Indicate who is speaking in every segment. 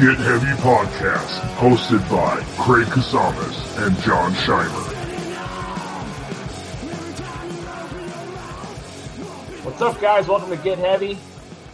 Speaker 1: Get Heavy Podcast, hosted by Craig Casamas and John Scheimer.
Speaker 2: What's up, guys? Welcome to Get Heavy.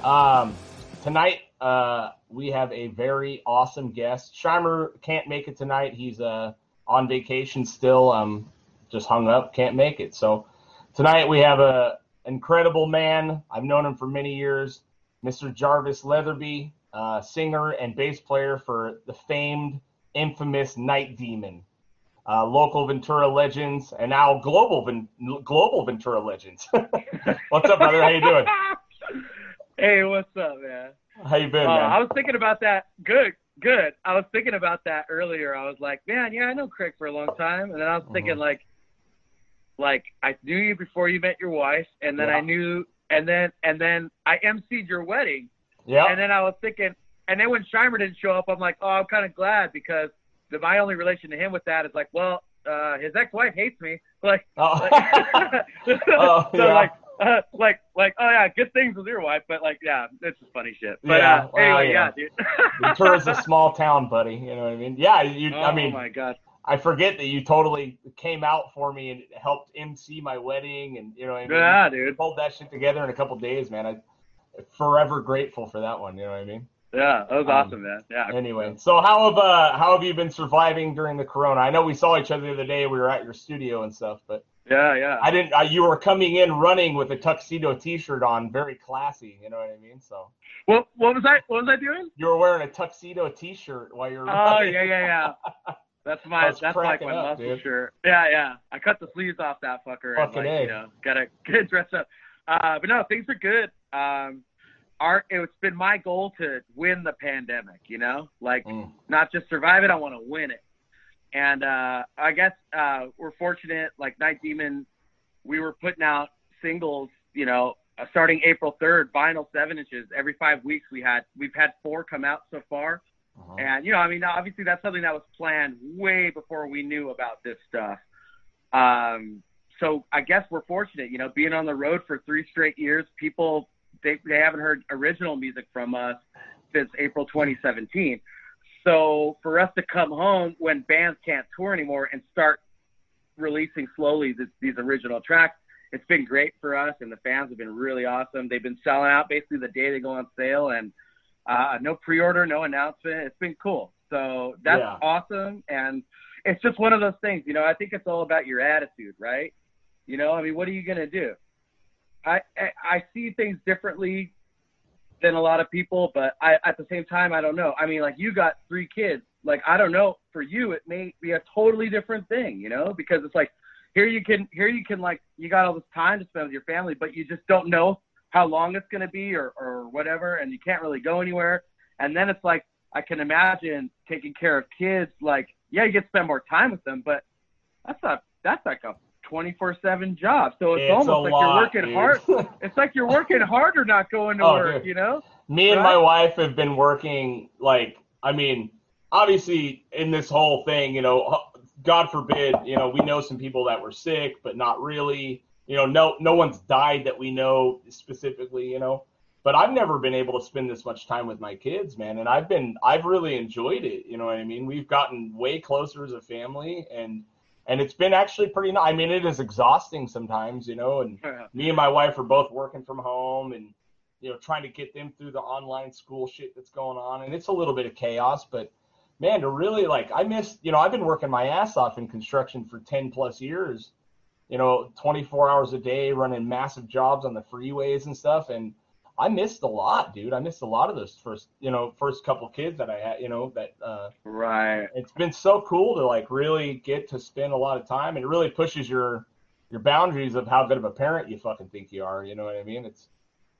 Speaker 2: Um, tonight, uh, we have a very awesome guest. Scheimer can't make it tonight. He's uh, on vacation still. Um, just hung up, can't make it. So tonight we have an incredible man. I've known him for many years, Mr. Jarvis Leatherby, uh, singer and bass player for the famed, infamous Night Demon. Uh, local Ventura legends and now global Ven- global Ventura legends. What's up, brother? How you doing?
Speaker 3: Hey, what's up, man?
Speaker 2: How you been,
Speaker 3: Uh,
Speaker 2: man?
Speaker 3: I was thinking about that. Good, good. I was thinking about that earlier. I was like, man, yeah, I know Craig for a long time, and then I was thinking
Speaker 2: Mhm.
Speaker 3: like, like I knew you before you met your wife, and then
Speaker 2: Yeah.
Speaker 3: I knew, and then and then I emceed your wedding,
Speaker 2: yeah.
Speaker 3: and then I was thinking, and then when Scheimer didn't show up, I'm like, oh, I'm kind of glad because the, my only relation to him with that is like, well, uh, his ex-wife hates me, like.
Speaker 2: Oh.
Speaker 3: like
Speaker 2: Oh,
Speaker 3: so
Speaker 2: yeah.
Speaker 3: like, uh, like, like, oh yeah, good things with your wife, but like, yeah, it's just funny shit. But
Speaker 2: Yeah,
Speaker 3: uh,
Speaker 2: well,
Speaker 3: anyway,
Speaker 2: yeah.
Speaker 3: yeah, dude.
Speaker 2: Ventura's a small town, buddy. You know what I mean? Yeah, you.
Speaker 3: oh
Speaker 2: I mean,
Speaker 3: my god.
Speaker 2: I forget that you totally came out for me and helped MC my wedding, and you know what I mean.
Speaker 3: Yeah, dude.
Speaker 2: pulled that shit together in a couple days, man. I forever grateful for that one. You know what I mean?
Speaker 3: Yeah, that was
Speaker 2: Um,
Speaker 3: awesome, man. Yeah.
Speaker 2: Anyway, so how have uh how have you been surviving during the corona? I know we saw each other the other day. We were at your studio and stuff, but
Speaker 3: Yeah, yeah.
Speaker 2: I didn't. Uh, you were coming in running with a tuxedo T-shirt on, very classy. You know what I mean? So
Speaker 3: What what was I what was I doing?
Speaker 2: you were wearing a tuxedo T-shirt while you're.
Speaker 3: Oh
Speaker 2: running.
Speaker 3: yeah, yeah, yeah. That's my that's like my
Speaker 2: up,
Speaker 3: muscle
Speaker 2: dude.
Speaker 3: shirt. Yeah, yeah. I cut the sleeves off that fucker and
Speaker 2: Fucking
Speaker 3: like
Speaker 2: A.
Speaker 3: you know gotta get dressed up. Uh, but no, things are good. Um, our it's been my goal to win the pandemic. You know, like
Speaker 2: Mm.
Speaker 3: not just survive it, I want to win it. And uh, I guess uh, we're fortunate, like Night Demon, we were putting out singles, you know, uh, starting April 3rd, vinyl seven inches. Every five weeks we had, we've had four come out so far.
Speaker 2: Uh-huh.
Speaker 3: And, you know, I mean, obviously that's something that was planned way before we knew about this stuff. Um, so I guess we're fortunate, you know, being on the road for three straight years, people, they, they haven't heard original music from us since April 2017. So for us to come home when bands can't tour anymore and start releasing slowly this, these original tracks, it's been great for us, and the fans have been really awesome. They've been selling out basically the day they go on sale, and uh, no pre-order, no announcement. It's been cool. So that's
Speaker 2: Yeah.
Speaker 3: awesome, and it's just one of those things. You know, I think it's all about your attitude, right? You know, I mean, what are you gonna do? I I, I see things differently than a lot of people, but I at the same time I don't know. I mean, like you got three kids. Like I don't know, for you it may be a totally different thing, you know, because it's like here you can here you can like you got all this time to spend with your family, but you just don't know how long it's gonna be or or whatever, and you can't really go anywhere. And then it's like I can imagine taking care of kids. Like yeah, you get to spend more time with them, but that's not that's like a 24/7 job. So it's,
Speaker 2: It's
Speaker 3: almost like
Speaker 2: lot,
Speaker 3: you're working
Speaker 2: dude.
Speaker 3: hard. It's like you're working harder not going to
Speaker 2: Oh,
Speaker 3: work,
Speaker 2: dude.
Speaker 3: you know?
Speaker 2: Me and
Speaker 3: Right?
Speaker 2: my wife have been working like I mean, obviously in this whole thing, you know, God forbid, you know, we know some people that were sick, but not really. You know, no no one's died that we know specifically, you know. But I've never been able to spend this much time with my kids, man, and I've been I've really enjoyed it, you know what I mean? We've gotten way closer as a family and and it's been actually pretty nice. I mean, it is exhausting sometimes, you know, and me and my wife are both working from home and you know trying to get them through the online school shit that's going on and it's a little bit of chaos but man to really like i miss you know i've been working my ass off in construction for 10 plus years you know 24 hours a day running massive jobs on the freeways and stuff and i missed a lot dude. I missed a lot of those first you know first couple kids that i had you know that uh
Speaker 3: Right.
Speaker 2: it's been so cool to like really get to spend a lot of time and it really pushes your your boundaries of how good of a parent you fucking think you are you know what i mean? It's,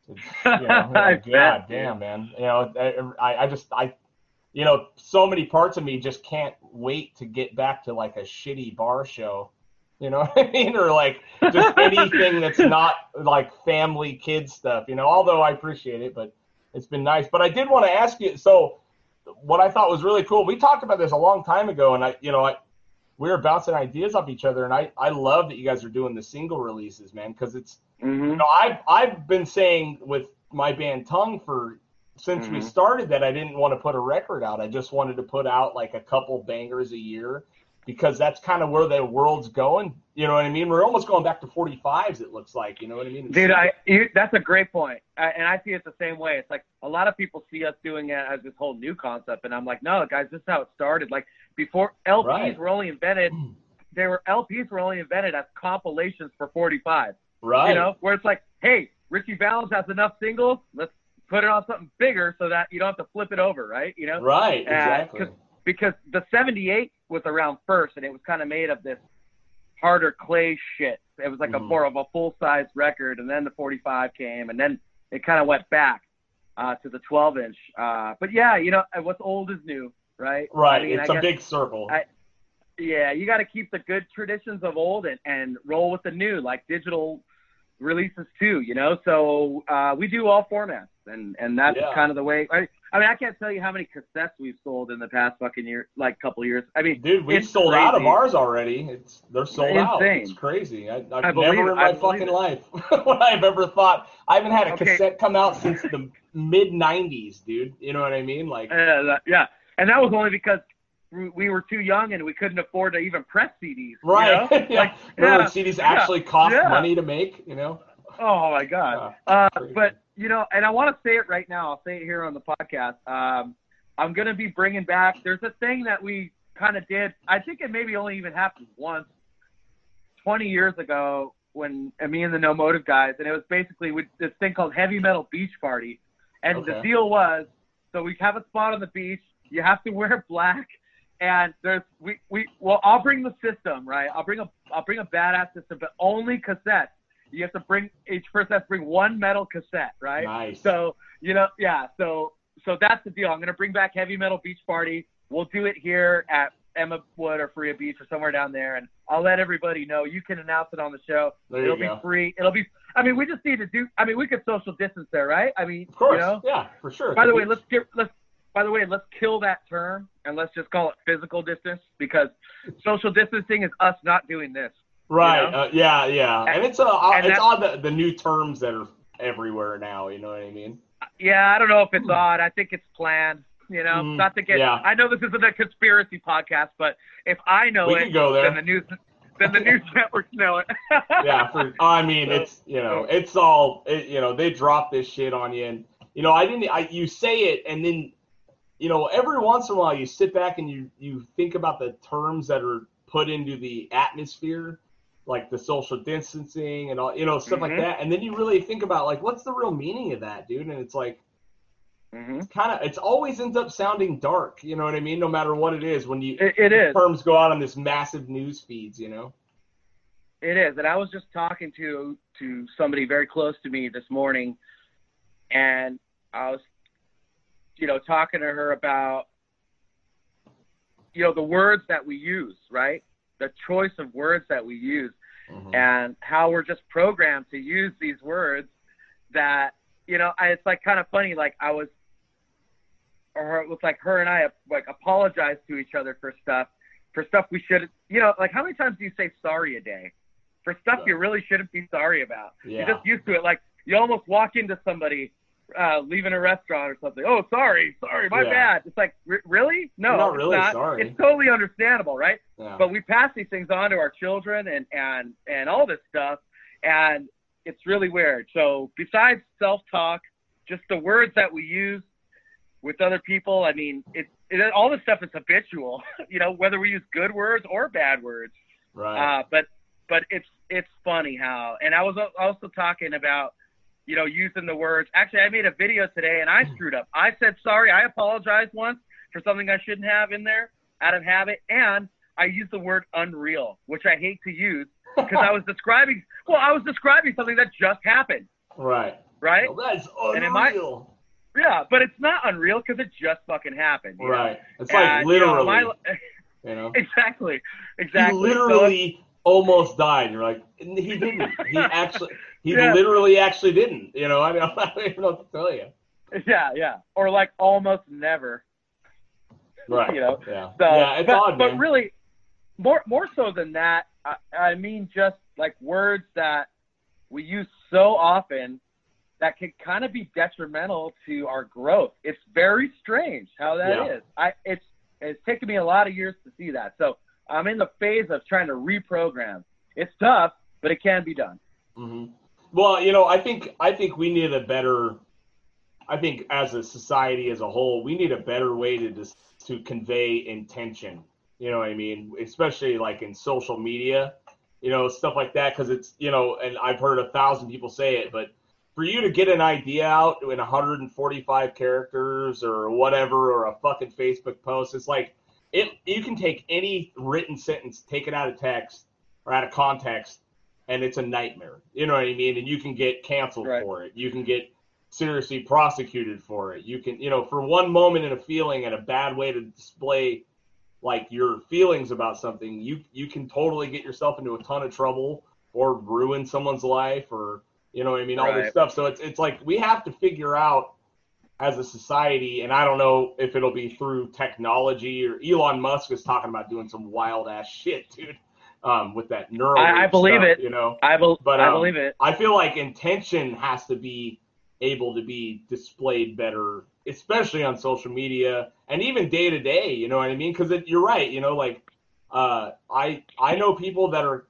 Speaker 2: it's you know, god damn man. You know I, I just i you know so many parts of me just can't wait to get back to like a shitty bar show you know what i mean or like just anything that's not like family kids stuff you know although i appreciate it but it's been nice but i did want to ask you so what I thought was really cool. We talked about this a long time ago, and I, you know, I, we were bouncing ideas off each other, and I, I love that you guys are doing the single releases, man, because it's,
Speaker 3: hmm
Speaker 2: you know, I've, I've been saying with my band Tongue for since we
Speaker 3: Mhm.
Speaker 2: started that, I didn't want to put a record out. I just wanted to put out like a couple bangers a year because that's kind of where the world's going. You know what I mean? We're almost going back to 45s. It looks like. You know what I mean?
Speaker 3: Dude, I you, that's a great point, I, and I see it the same way. It's like a lot of people see us doing it as this whole new concept, and I'm like, no, guys, this is how it started. Like before LPs
Speaker 2: Right.
Speaker 3: were only invented, they were LPs were only invented as compilations for 45.
Speaker 2: right.
Speaker 3: You know, where it's like, hey, Ritchie Valens has enough singles, let's put it on something bigger so that you don't have to flip it over, right? You know,
Speaker 2: Right. Exactly.
Speaker 3: Because the 78 was around first, and it was kind of made of this harder clay shit. It was like a
Speaker 2: Mhm.
Speaker 3: more of a full size record, and then the 45 came, and then it kind of went back uh, to the 12 inch. Uh, but yeah, you know, what's old is new, right?
Speaker 2: right.
Speaker 3: I mean,
Speaker 2: it's
Speaker 3: I
Speaker 2: a
Speaker 3: guess-
Speaker 2: big circle.
Speaker 3: I- Yeah, you got to keep the good traditions of old and, and roll with the new, like digital releases too. You know, so uh, we do all formats, and and that's
Speaker 2: Yeah.
Speaker 3: kind of the way. I, I mean, I can't tell you how many cassettes we've sold in the past fucking year, like couple years. I mean,
Speaker 2: Dude, we
Speaker 3: it's
Speaker 2: sold out of ours already. It's they're sold out.
Speaker 3: Insane.
Speaker 2: It's crazy. I, I've
Speaker 3: I
Speaker 2: never in my fucking
Speaker 3: it.
Speaker 2: life what I've ever thought. I haven't had a
Speaker 3: Okay.
Speaker 2: cassette come out since the mid '90s, dude. You know what I mean? Like,
Speaker 3: uh, yeah, and that was only because we we were too young and we couldn't afford to even press CDs. you
Speaker 2: right?
Speaker 3: know?
Speaker 2: yeah.
Speaker 3: Like, yeah,
Speaker 2: CDs
Speaker 3: yeah,
Speaker 2: actually cost money to make? You know?
Speaker 3: Oh my god. Uh, but you know, and I want to say it right now. I'll say it here on the podcast. Um, I'm going to be bringing back. There's a thing that we kind of did. I think it maybe only even happened once, 20 years ago, when uh, me and the No Motive guys, and it was basically with this thing called Heavy Metal Beach Party, and the deal was, so we have a spot on the beach. You have to wear black. And there's we we well I'll bring the system right I'll bring a I'll bring a badass system but only cassettes you have to bring each person has to bring one metal cassette, right?
Speaker 2: Nice.
Speaker 3: So you know, yeah. So so that's the deal. I'm gonna bring back Heavy Metal Beach Party. We'll do it here at Emma Wood or Faria Beach or somewhere down there, and I'll let everybody know. You can announce it on the show.
Speaker 2: there
Speaker 3: It'll be
Speaker 2: go.
Speaker 3: free. It'll be. I mean, we just need to do. I mean, we could social distance there, right? I mean,
Speaker 2: Of course.
Speaker 3: you know.
Speaker 2: Yeah, for sure.
Speaker 3: By the way, let's get let's. By the way, let's kill that term and let's just call it physical distance because social distancing is us not doing this.
Speaker 2: Right.
Speaker 3: you know?
Speaker 2: Uh, yeah, yeah. And it's uh,
Speaker 3: and
Speaker 2: it's
Speaker 3: that-
Speaker 2: odd the, the new terms that are everywhere now. You know what I mean?
Speaker 3: Yeah, I don't know if it's odd. I think it's planned. You know,
Speaker 2: Mm,
Speaker 3: not to get.
Speaker 2: yeah.
Speaker 3: I know this isn't a conspiracy podcast, but if I know
Speaker 2: We
Speaker 3: it, then the news, then the news networks know it.
Speaker 2: yeah, for I mean, it's you know, it's all it, you know. They drop this shit on you, and you know, I didn't. I you say it, and then you know, every once in a while, you sit back and you you think about the terms that are put into the atmosphere, like the social distancing and all, you know, stuff like
Speaker 3: Mhm.
Speaker 2: that, and then you really think about like, what's the real meaning of that, dude? And it's like
Speaker 3: hmm
Speaker 2: kind of, it's always ends up sounding dark. You know what I mean? No matter what it is, when you
Speaker 3: It, it is.
Speaker 2: terms go out on this massive news feeds, you know.
Speaker 3: It is, and I was just talking to to somebody very close to me this morning, and I was, you know, talking to her about, you know, the words that we use, right? The choice of words that we use,
Speaker 2: Mhm.
Speaker 3: and how we're just programmed to use these words that, you know, I, it's like kind of funny. Like I was, or it was like her and I like apologized to each other for stuff, for stuff we should, you know, like how many times do you say sorry a day? For stuff
Speaker 2: Yeah.
Speaker 3: you really shouldn't be sorry about.
Speaker 2: Yeah.
Speaker 3: You're just used to it. Like you almost walk into somebody uh, leaving a restaurant or something. Oh, sorry, sorry, my
Speaker 2: Yeah.
Speaker 3: bad. It's like, "R- really? No,
Speaker 2: not
Speaker 3: it's
Speaker 2: really
Speaker 3: not.
Speaker 2: sorry.
Speaker 3: It's totally understandable, right?
Speaker 2: Yeah.
Speaker 3: But we pass these things on to our children and and and all this stuff, and it's really weird. So besides self-talk, just the words that we use with other people. I mean, it, it all this stuff is habitual. you know, whether we use good words or bad words.
Speaker 2: right.
Speaker 3: Uh, but but it's it's funny how. And I was also talking about you know using the words. Actually, I made a video today and I hmm. screwed up. I said sorry. I apologized once for something I shouldn't have in there out of habit, and I used the word unreal, which I hate to use because I was describing. Well, I was describing something that just happened,
Speaker 2: right.
Speaker 3: right?
Speaker 2: Well, that's
Speaker 3: And
Speaker 2: unreal.
Speaker 3: Yeah, but it's not unreal because it just fucking happened. you know?
Speaker 2: Right. It's
Speaker 3: And,
Speaker 2: like
Speaker 3: you
Speaker 2: literally,
Speaker 3: know, my-
Speaker 2: you know.
Speaker 3: exactly,
Speaker 2: He
Speaker 3: exactly. So-
Speaker 2: literally almost died. You're like, he didn't. He actually, he
Speaker 3: Yeah.
Speaker 2: literally actually didn't. You know, I don't, I don't even know what to tell you.
Speaker 3: yeah, yeah, or like almost never.
Speaker 2: Right.
Speaker 3: You know,
Speaker 2: Yeah.
Speaker 3: So,
Speaker 2: yeah, it's
Speaker 3: but,
Speaker 2: odd,
Speaker 3: but really, more more so than that, I, I mean just like words that we use so often that can kind of be detrimental to our growth. It's very strange how that
Speaker 2: Yeah.
Speaker 3: is. I it's it's taken me a lot of years to see that. So I'm in the phase of trying to reprogram. It's tough, but it can be done.
Speaker 2: hmm Well, you know, I think I think we need a better. I think as a society as a whole, we need a better way to to convey intention. You know what I mean? Especially like in social media, you know, stuff like that. Because it's you know, and I've heard a thousand people say it, but for you to get an idea out in 145 characters or whatever, or a fucking Facebook post, it's like it. You can take any written sentence, take it out of text or out of context, and it's a nightmare. You know what I mean? And you can get canceled
Speaker 3: Right.
Speaker 2: for it. You can get seriously prosecuted for it. You can, you know, for one moment in a feeling and a bad way to display like your feelings about something, you you can totally get yourself into a ton of trouble or ruin someone's life or you know what I mean, all this stuff. So it's it's like we have to figure out as a society, and I don't know if it'll be through technology or Elon Musk is talking about doing some wild ass shit, dude. Um, with that neural,
Speaker 3: I- I believe
Speaker 2: stuff,
Speaker 3: it.
Speaker 2: You know,
Speaker 3: I, bel
Speaker 2: But,
Speaker 3: I
Speaker 2: um,
Speaker 3: believe it.
Speaker 2: I feel like intention has to be able to be displayed better, especially on social media and even day to day. You know what I mean? Because you're right. You know, like uh, I I know people that are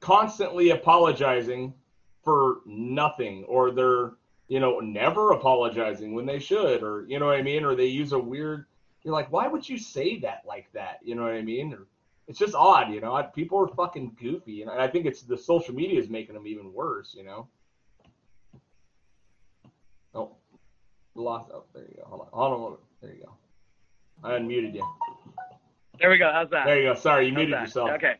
Speaker 2: constantly apologizing for nothing, or they're you know never apologizing when they should, or you know what I mean, or they use a weird. You're like, why would you say that like that? You know what I mean? Or, it's just odd, you know. I- People are fucking goofy, and I think it's the social media is making them even worse, you know. Oh, lost. Oh, there you go. Hold on. Hold on. There you go. I unmuted you.
Speaker 3: There we go. How's that?
Speaker 2: There you go. Sorry, you
Speaker 3: How's
Speaker 2: muted
Speaker 3: that?
Speaker 2: yourself.
Speaker 3: Okay.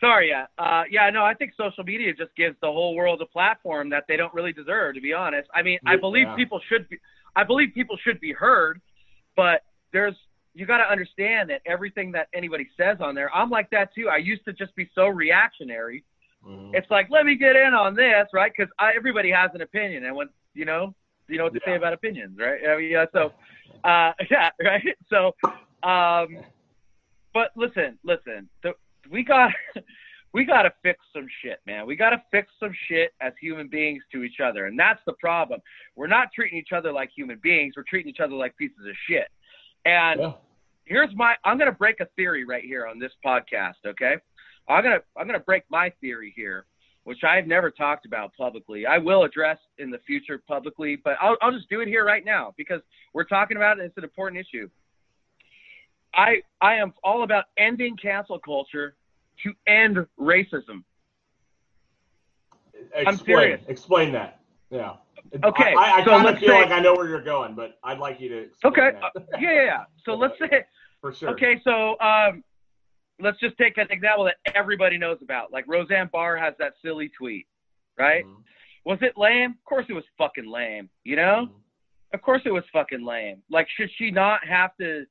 Speaker 3: Sorry, yeah. Uh, yeah, no, I think social media just gives the whole world a platform that they don't really deserve, to be honest. I mean, I
Speaker 2: Yeah.
Speaker 3: believe people should be, I believe people should be heard, but there's, you got to understand that everything that anybody says on there, I'm like that too. I used to just be so reactionary.
Speaker 2: Mhm.
Speaker 3: It's like, let me get in on this, right? Because everybody has an opinion, and when you know, you know what to say about opinions, right? I mean, yeah. So, uh, yeah, right. So, um, but listen, listen, the, we got, we got to fix some shit, man. We got to fix some shit as human beings to each other, and that's the problem. We're not treating each other like human beings. We're treating each other like pieces of shit. And
Speaker 2: Yeah.
Speaker 3: here's my I'm gonna break a theory right here on this podcast, okay? I'm gonna I'm gonna break my theory here, which I've never talked about publicly. I will address in the future publicly, but I'll I'll just do it here right now because we're talking about it it's an important issue. I I am all about ending cancel culture to end racism.
Speaker 2: Explain,
Speaker 3: serious.
Speaker 2: Explain that. Yeah.
Speaker 3: Okay,
Speaker 2: I, I
Speaker 3: so let's
Speaker 2: feel
Speaker 3: say-
Speaker 2: like I know where you're going, but I'd like you to.
Speaker 3: Okay. Yeah, yeah, yeah. So let's say
Speaker 2: For sure.
Speaker 3: Okay, so um, let's just take an example that everybody knows about. Like Roseanne Barr has that silly tweet, right?
Speaker 2: Mhm.
Speaker 3: Was it lame? Of course it was fucking lame. You know?
Speaker 2: Mhm.
Speaker 3: Of course it was fucking lame. Like, should she not have to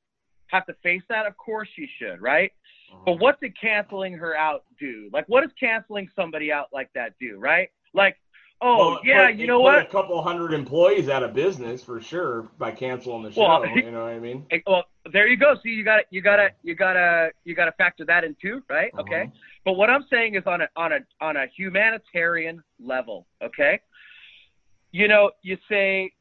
Speaker 3: have to face that? Of course she should, right? But what did canceling her out do? Like, what does canceling somebody out like that do, right? Like, oh
Speaker 2: Well,
Speaker 3: yeah,
Speaker 2: put-
Speaker 3: you know what?
Speaker 2: A couple hundred employees out of business for sure by canceling the show.
Speaker 3: Well,
Speaker 2: you know what I mean?
Speaker 3: Well, there you go. See, you got you got to you got to you got to factor that in too, right? Okay.
Speaker 2: Mhm.
Speaker 3: But what I'm saying is on a on a on a humanitarian level, okay? You know, you say,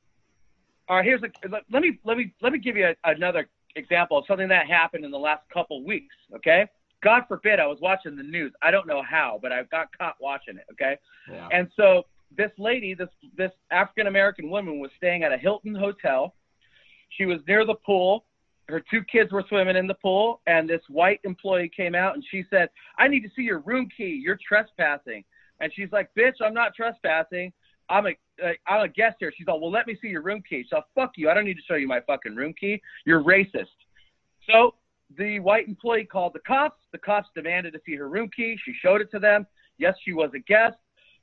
Speaker 3: all right, here's a let, let me let me let me give you a, another example of something that happened in the last couple weeks, okay? God forbid I was watching the news. I don't know how, but I got caught watching it, okay?
Speaker 2: Yeah.
Speaker 3: And so this lady, this this African American woman was staying at a Hilton hotel. She was near the pool. Her two kids were swimming in the pool, and this white employee came out and she said, "I need to see your room key. You're trespassing." And she's like, "Bitch, I'm not trespassing. I'm a uh, I'm a guest here." She's like, "Well, let me see your room key." So fuck you. I don't need to show you my fucking room key. You're racist. So the white employee called the cops. The cops demanded to see her room key. She showed it to them. Yes, she was a guest.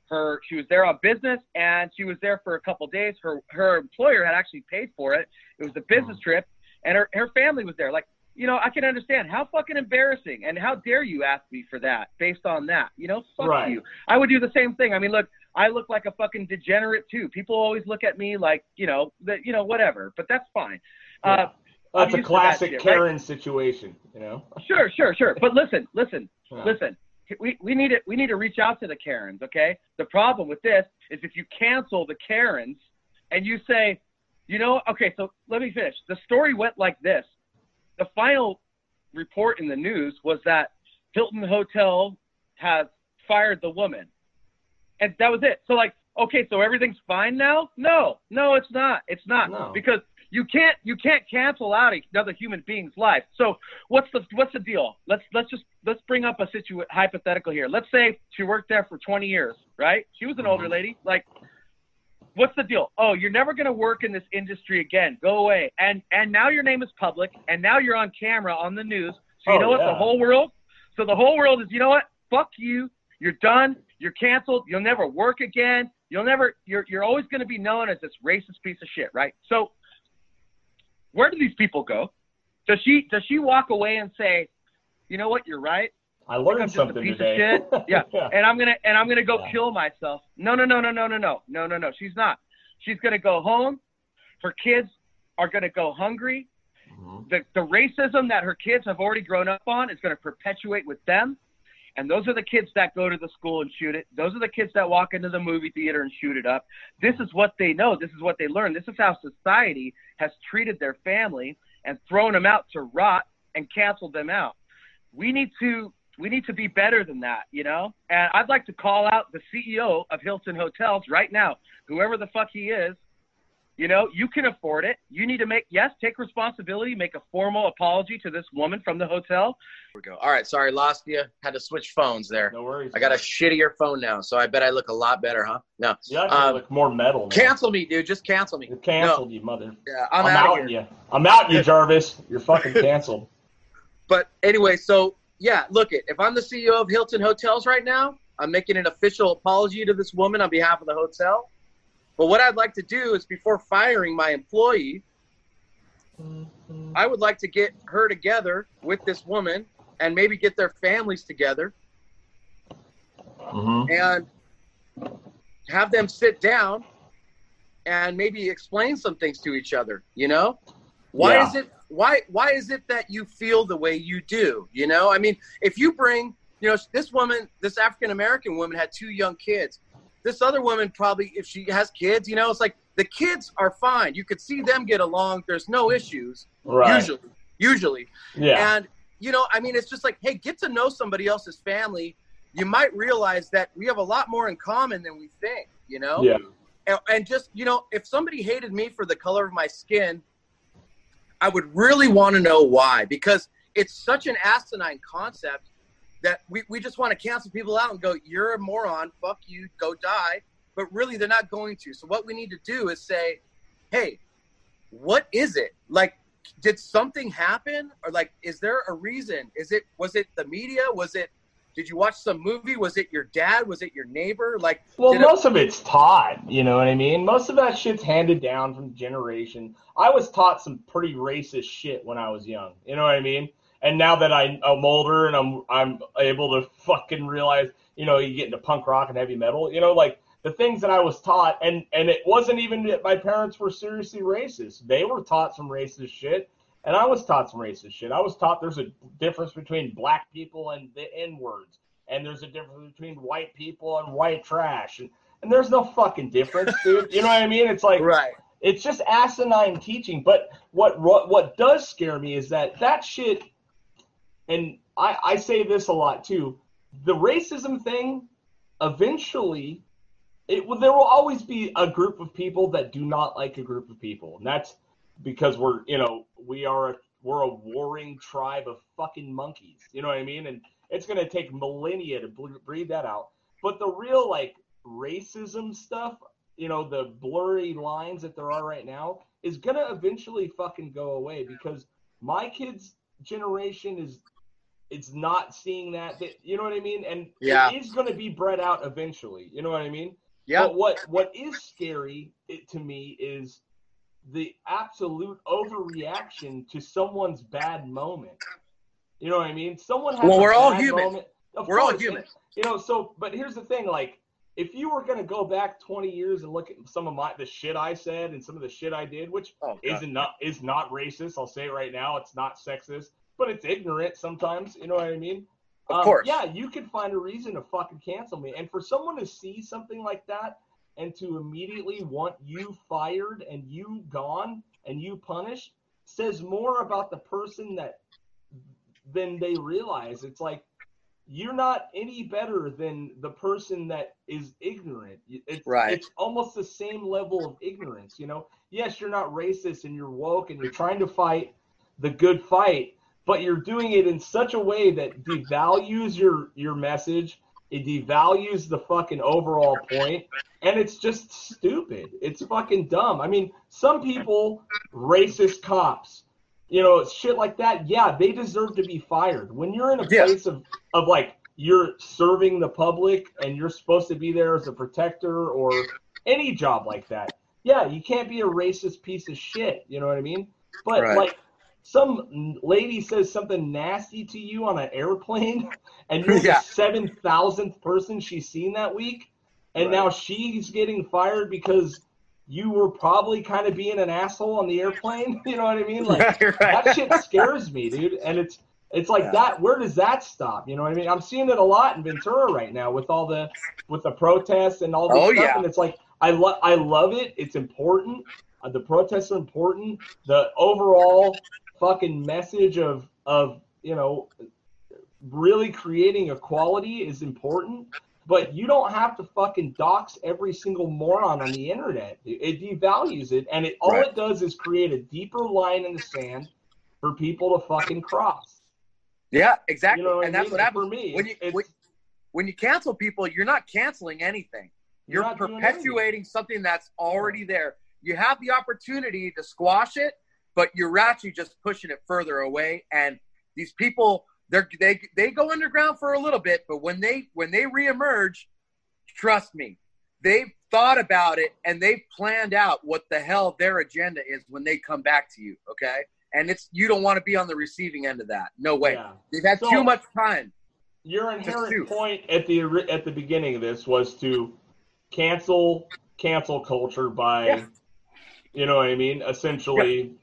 Speaker 3: Her she was there on business and she was there for a couple days. Her her employer had actually paid for it. It was a business trip, and her her family was there. Like you know, I can understand how fucking embarrassing and how dare you ask me for that based on that. You know, fuck
Speaker 2: Right.
Speaker 3: you. I would do the same thing. I mean, look, I look like a fucking degenerate too. People always look at me like you know that you know whatever, but that's fine.
Speaker 2: Yeah.
Speaker 3: Uh,
Speaker 2: That's a
Speaker 3: to that
Speaker 2: classic
Speaker 3: shit, right?
Speaker 2: Karen situation, you know?
Speaker 3: sure, sure, sure. But listen, listen,
Speaker 2: Yeah.
Speaker 3: listen. We, we need to we need to reach out to the Karens, okay? The problem with this is if you cancel the Karens and you say, you know, okay, so let me finish. The story went like this. The final report in the news was that Hilton Hotel has fired the woman. And that was it. So like, okay, so everything's fine now? No, no, it's not. It's not
Speaker 2: No.
Speaker 3: because you can't you can't cancel out another human being's life. So what's the what's the deal? Let's let's just let's bring up a situ hypothetical here. Let's say she worked there for 20 years, right? She was an mm-hmm. older lady. Like, what's the deal? Oh, you're never gonna work in this industry again. Go away. And and now your name is public, and now you're on camera on the news. So you
Speaker 2: Oh,
Speaker 3: know what?
Speaker 2: yeah.
Speaker 3: The whole world. So the whole world is, you know what? Fuck you. You're done. You're canceled. You'll never work again. You'll never. You're you're always gonna be known as this racist piece of shit, right? So where do these people go? Does she does she walk away and say, you know what? You're right.
Speaker 2: I learned
Speaker 3: just
Speaker 2: something today.
Speaker 3: shit. Yeah.
Speaker 2: yeah.
Speaker 3: and I'm gonna and I'm gonna go
Speaker 2: Yeah.
Speaker 3: kill myself. No, no, no, no, no, no, no, no, no, no. She's not. She's gonna go home. Her kids are gonna go hungry.
Speaker 2: Mhm.
Speaker 3: The the racism that her kids have already grown up on is gonna perpetuate with them. And those are the kids that go to the school and shoot it. Those are the kids that walk into the movie theater and shoot it up. This is what they know. This is what they learn. This is how society has treated their family and thrown them out to rot and canceled them out. We need to we need to be better than that, you know? And I'd like to call out the CEO of Hilton Hotels right now, whoever the fuck he is. You know, you can afford it. You need to make yes, take responsibility, make a formal apology to this woman from the hotel.
Speaker 4: Here we go. All right, sorry, lost you. Had to switch phones there.
Speaker 2: No worries.
Speaker 4: I got a shittier phone now, so I bet I look a lot better, huh? No,
Speaker 2: You actually
Speaker 4: um,
Speaker 2: look more metal. Now.
Speaker 4: cancel me, dude. Just cancel me.
Speaker 2: You're canceled, you mother.
Speaker 4: Yeah, I'm,
Speaker 2: I'm,
Speaker 4: out
Speaker 2: outing
Speaker 4: of
Speaker 2: you. I'm out you, Jarvis. You're fucking canceled.
Speaker 4: But anyway, so yeah, look it. If I'm the CEO of Hilton Hotels right now, I'm making an official apology to this woman on behalf of the hotel. But what I'd like to do is before firing my employee, I would like to get her together with this woman and maybe get their families together.
Speaker 2: Hmm
Speaker 4: and have them sit down and maybe explain some things to each other you know? Why
Speaker 2: Yeah.
Speaker 4: is it why why is it that you feel the way you do you know? I mean if you bring you know this woman this african american woman had two young kids this other woman probably if she has kids you know it's like the kids are fine you could see them get along there's no issues
Speaker 2: Right.
Speaker 4: usually usually
Speaker 2: Yeah.
Speaker 4: and you know, I mean, it's just like, hey, get to know somebody else's family. You might realize that we have a lot more in common than we think. You know,
Speaker 2: Yeah.
Speaker 4: and, and just you know, if somebody hated me for the color of my skin, I would really want to know why because it's such an asinine concept that we, we just want to cancel people out and go, you're a moron, fuck you, go die. But really, they're not going to. So what we need to do is say, hey, what is it like? did something happen or like is there a reason is it was it the media was it did you watch some movie was it your dad was it your neighbor like
Speaker 2: Well,
Speaker 4: did it-
Speaker 2: most of it's taught, you know what I mean? Most of that shit's handed down from generation. I was taught some pretty racist shit when I was young, you know what I mean? And now that I, I'm older and I'm I'm able to fucking realize, you know, you get into punk rock and heavy metal, you know, like the things that I was taught, and and it wasn't even that my parents were seriously racist. They were taught some racist shit, and I was taught some racist shit. I was taught there's a difference between black people and the N words, and there's a difference between white people and white trash, and and there's no fucking difference, dude. You know what I mean? It's like
Speaker 4: right
Speaker 2: it's just asinine teaching. But what what what does scare me is that that shit, and I I say this a lot too. The racism thing, eventually, it there will always be a group of people that do not like a group of people, and that's because we're you know we are a we're a warring tribe of fucking monkeys. You know what I mean? And it's gonna take millennia to breed that out. But the real like racism stuff, you know, the blurry lines that there are right now, is gonna eventually fucking go away because my kids' generation is it's not seeing that. That- You know what I mean? And
Speaker 4: Yeah.
Speaker 2: it is gonna be bred out eventually. You know what I mean?
Speaker 4: yeah
Speaker 2: But what what is scary it, to me is the absolute overreaction to someone's bad moment. You know what I mean? Someone has
Speaker 4: Well, we're all human. We're all human.
Speaker 2: and, You know, so but here's the thing, like if you were gonna go back 20 years and look at some of my the shit I said and some of the shit I did, which
Speaker 4: Oh,
Speaker 2: is not is not racist. I'll say it right now, it's not sexist, but it's ignorant sometimes. You know what I mean?
Speaker 4: Of
Speaker 2: um,
Speaker 4: course.
Speaker 2: yeah, you could find a reason to fucking cancel me. And for someone to see something like that and to immediately want you fired and you gone and you punished says more about the person that than they realize. It's like you're not any better than the person that is ignorant. It's,
Speaker 4: Right.
Speaker 2: it's almost the same level of ignorance, you know? Yes, you're not racist and you're woke and you're trying to fight the good fight, but you're doing it in such a way that devalues your your message. It devalues the fucking overall point, and it's just stupid. It's fucking dumb. I mean, some people, racist cops, you know, shit like that. Yeah, they deserve to be fired. When you're in a
Speaker 4: Yeah.
Speaker 2: place of of like you're serving the public and you're supposed to be there as a protector or any job like that. Yeah, you can't be a racist piece of shit. You know what I mean? But
Speaker 4: Right.
Speaker 2: like some lady says something nasty to you on an airplane, and you're
Speaker 4: Yeah.
Speaker 2: the seven thousandth person she's seen that week, and
Speaker 4: Right.
Speaker 2: now she's getting fired because you were probably kind of being an asshole on the airplane. You know what I mean? Like
Speaker 4: Right, right.
Speaker 2: that shit scares me, dude. And it's it's like
Speaker 4: Yeah.
Speaker 2: that. Where does that stop? You know what I mean? I'm seeing it a lot in Ventura right now with all the with the protests and all this
Speaker 4: Oh,
Speaker 2: stuff.
Speaker 4: yeah.
Speaker 2: And it's like I love I love it. It's important. Uh, the protests are important. The overall fucking message of of you know really creating equality is important. But you don't have to fucking dox every single moron on the internet. It, devalues it, and it all
Speaker 4: Right.
Speaker 2: it does is create a deeper line in the sand for people to fucking cross.
Speaker 4: Yeah, exactly.
Speaker 2: You know
Speaker 4: and
Speaker 2: I
Speaker 4: that's
Speaker 2: mean?
Speaker 4: what happens
Speaker 2: for me.
Speaker 4: when you when, when you cancel people. You're not canceling anything.
Speaker 2: You're
Speaker 4: You're perpetuating something that's already there. You have the opportunity to squash it, but you're actually just pushing it further away. And these people, they're, they they go underground for a little bit, but when they when they reemerge, trust me, they've thought about it and they've planned out what the hell their agenda is when they come back to you. Okay, and it's you don't want to be on the receiving end of that. No way.
Speaker 2: yeah.
Speaker 4: They've had
Speaker 2: So-
Speaker 4: too much time.
Speaker 2: Your inherent point at the at the beginning of this was to cancel cancel culture by,
Speaker 4: Yeah.
Speaker 2: you know what I mean? Essentially,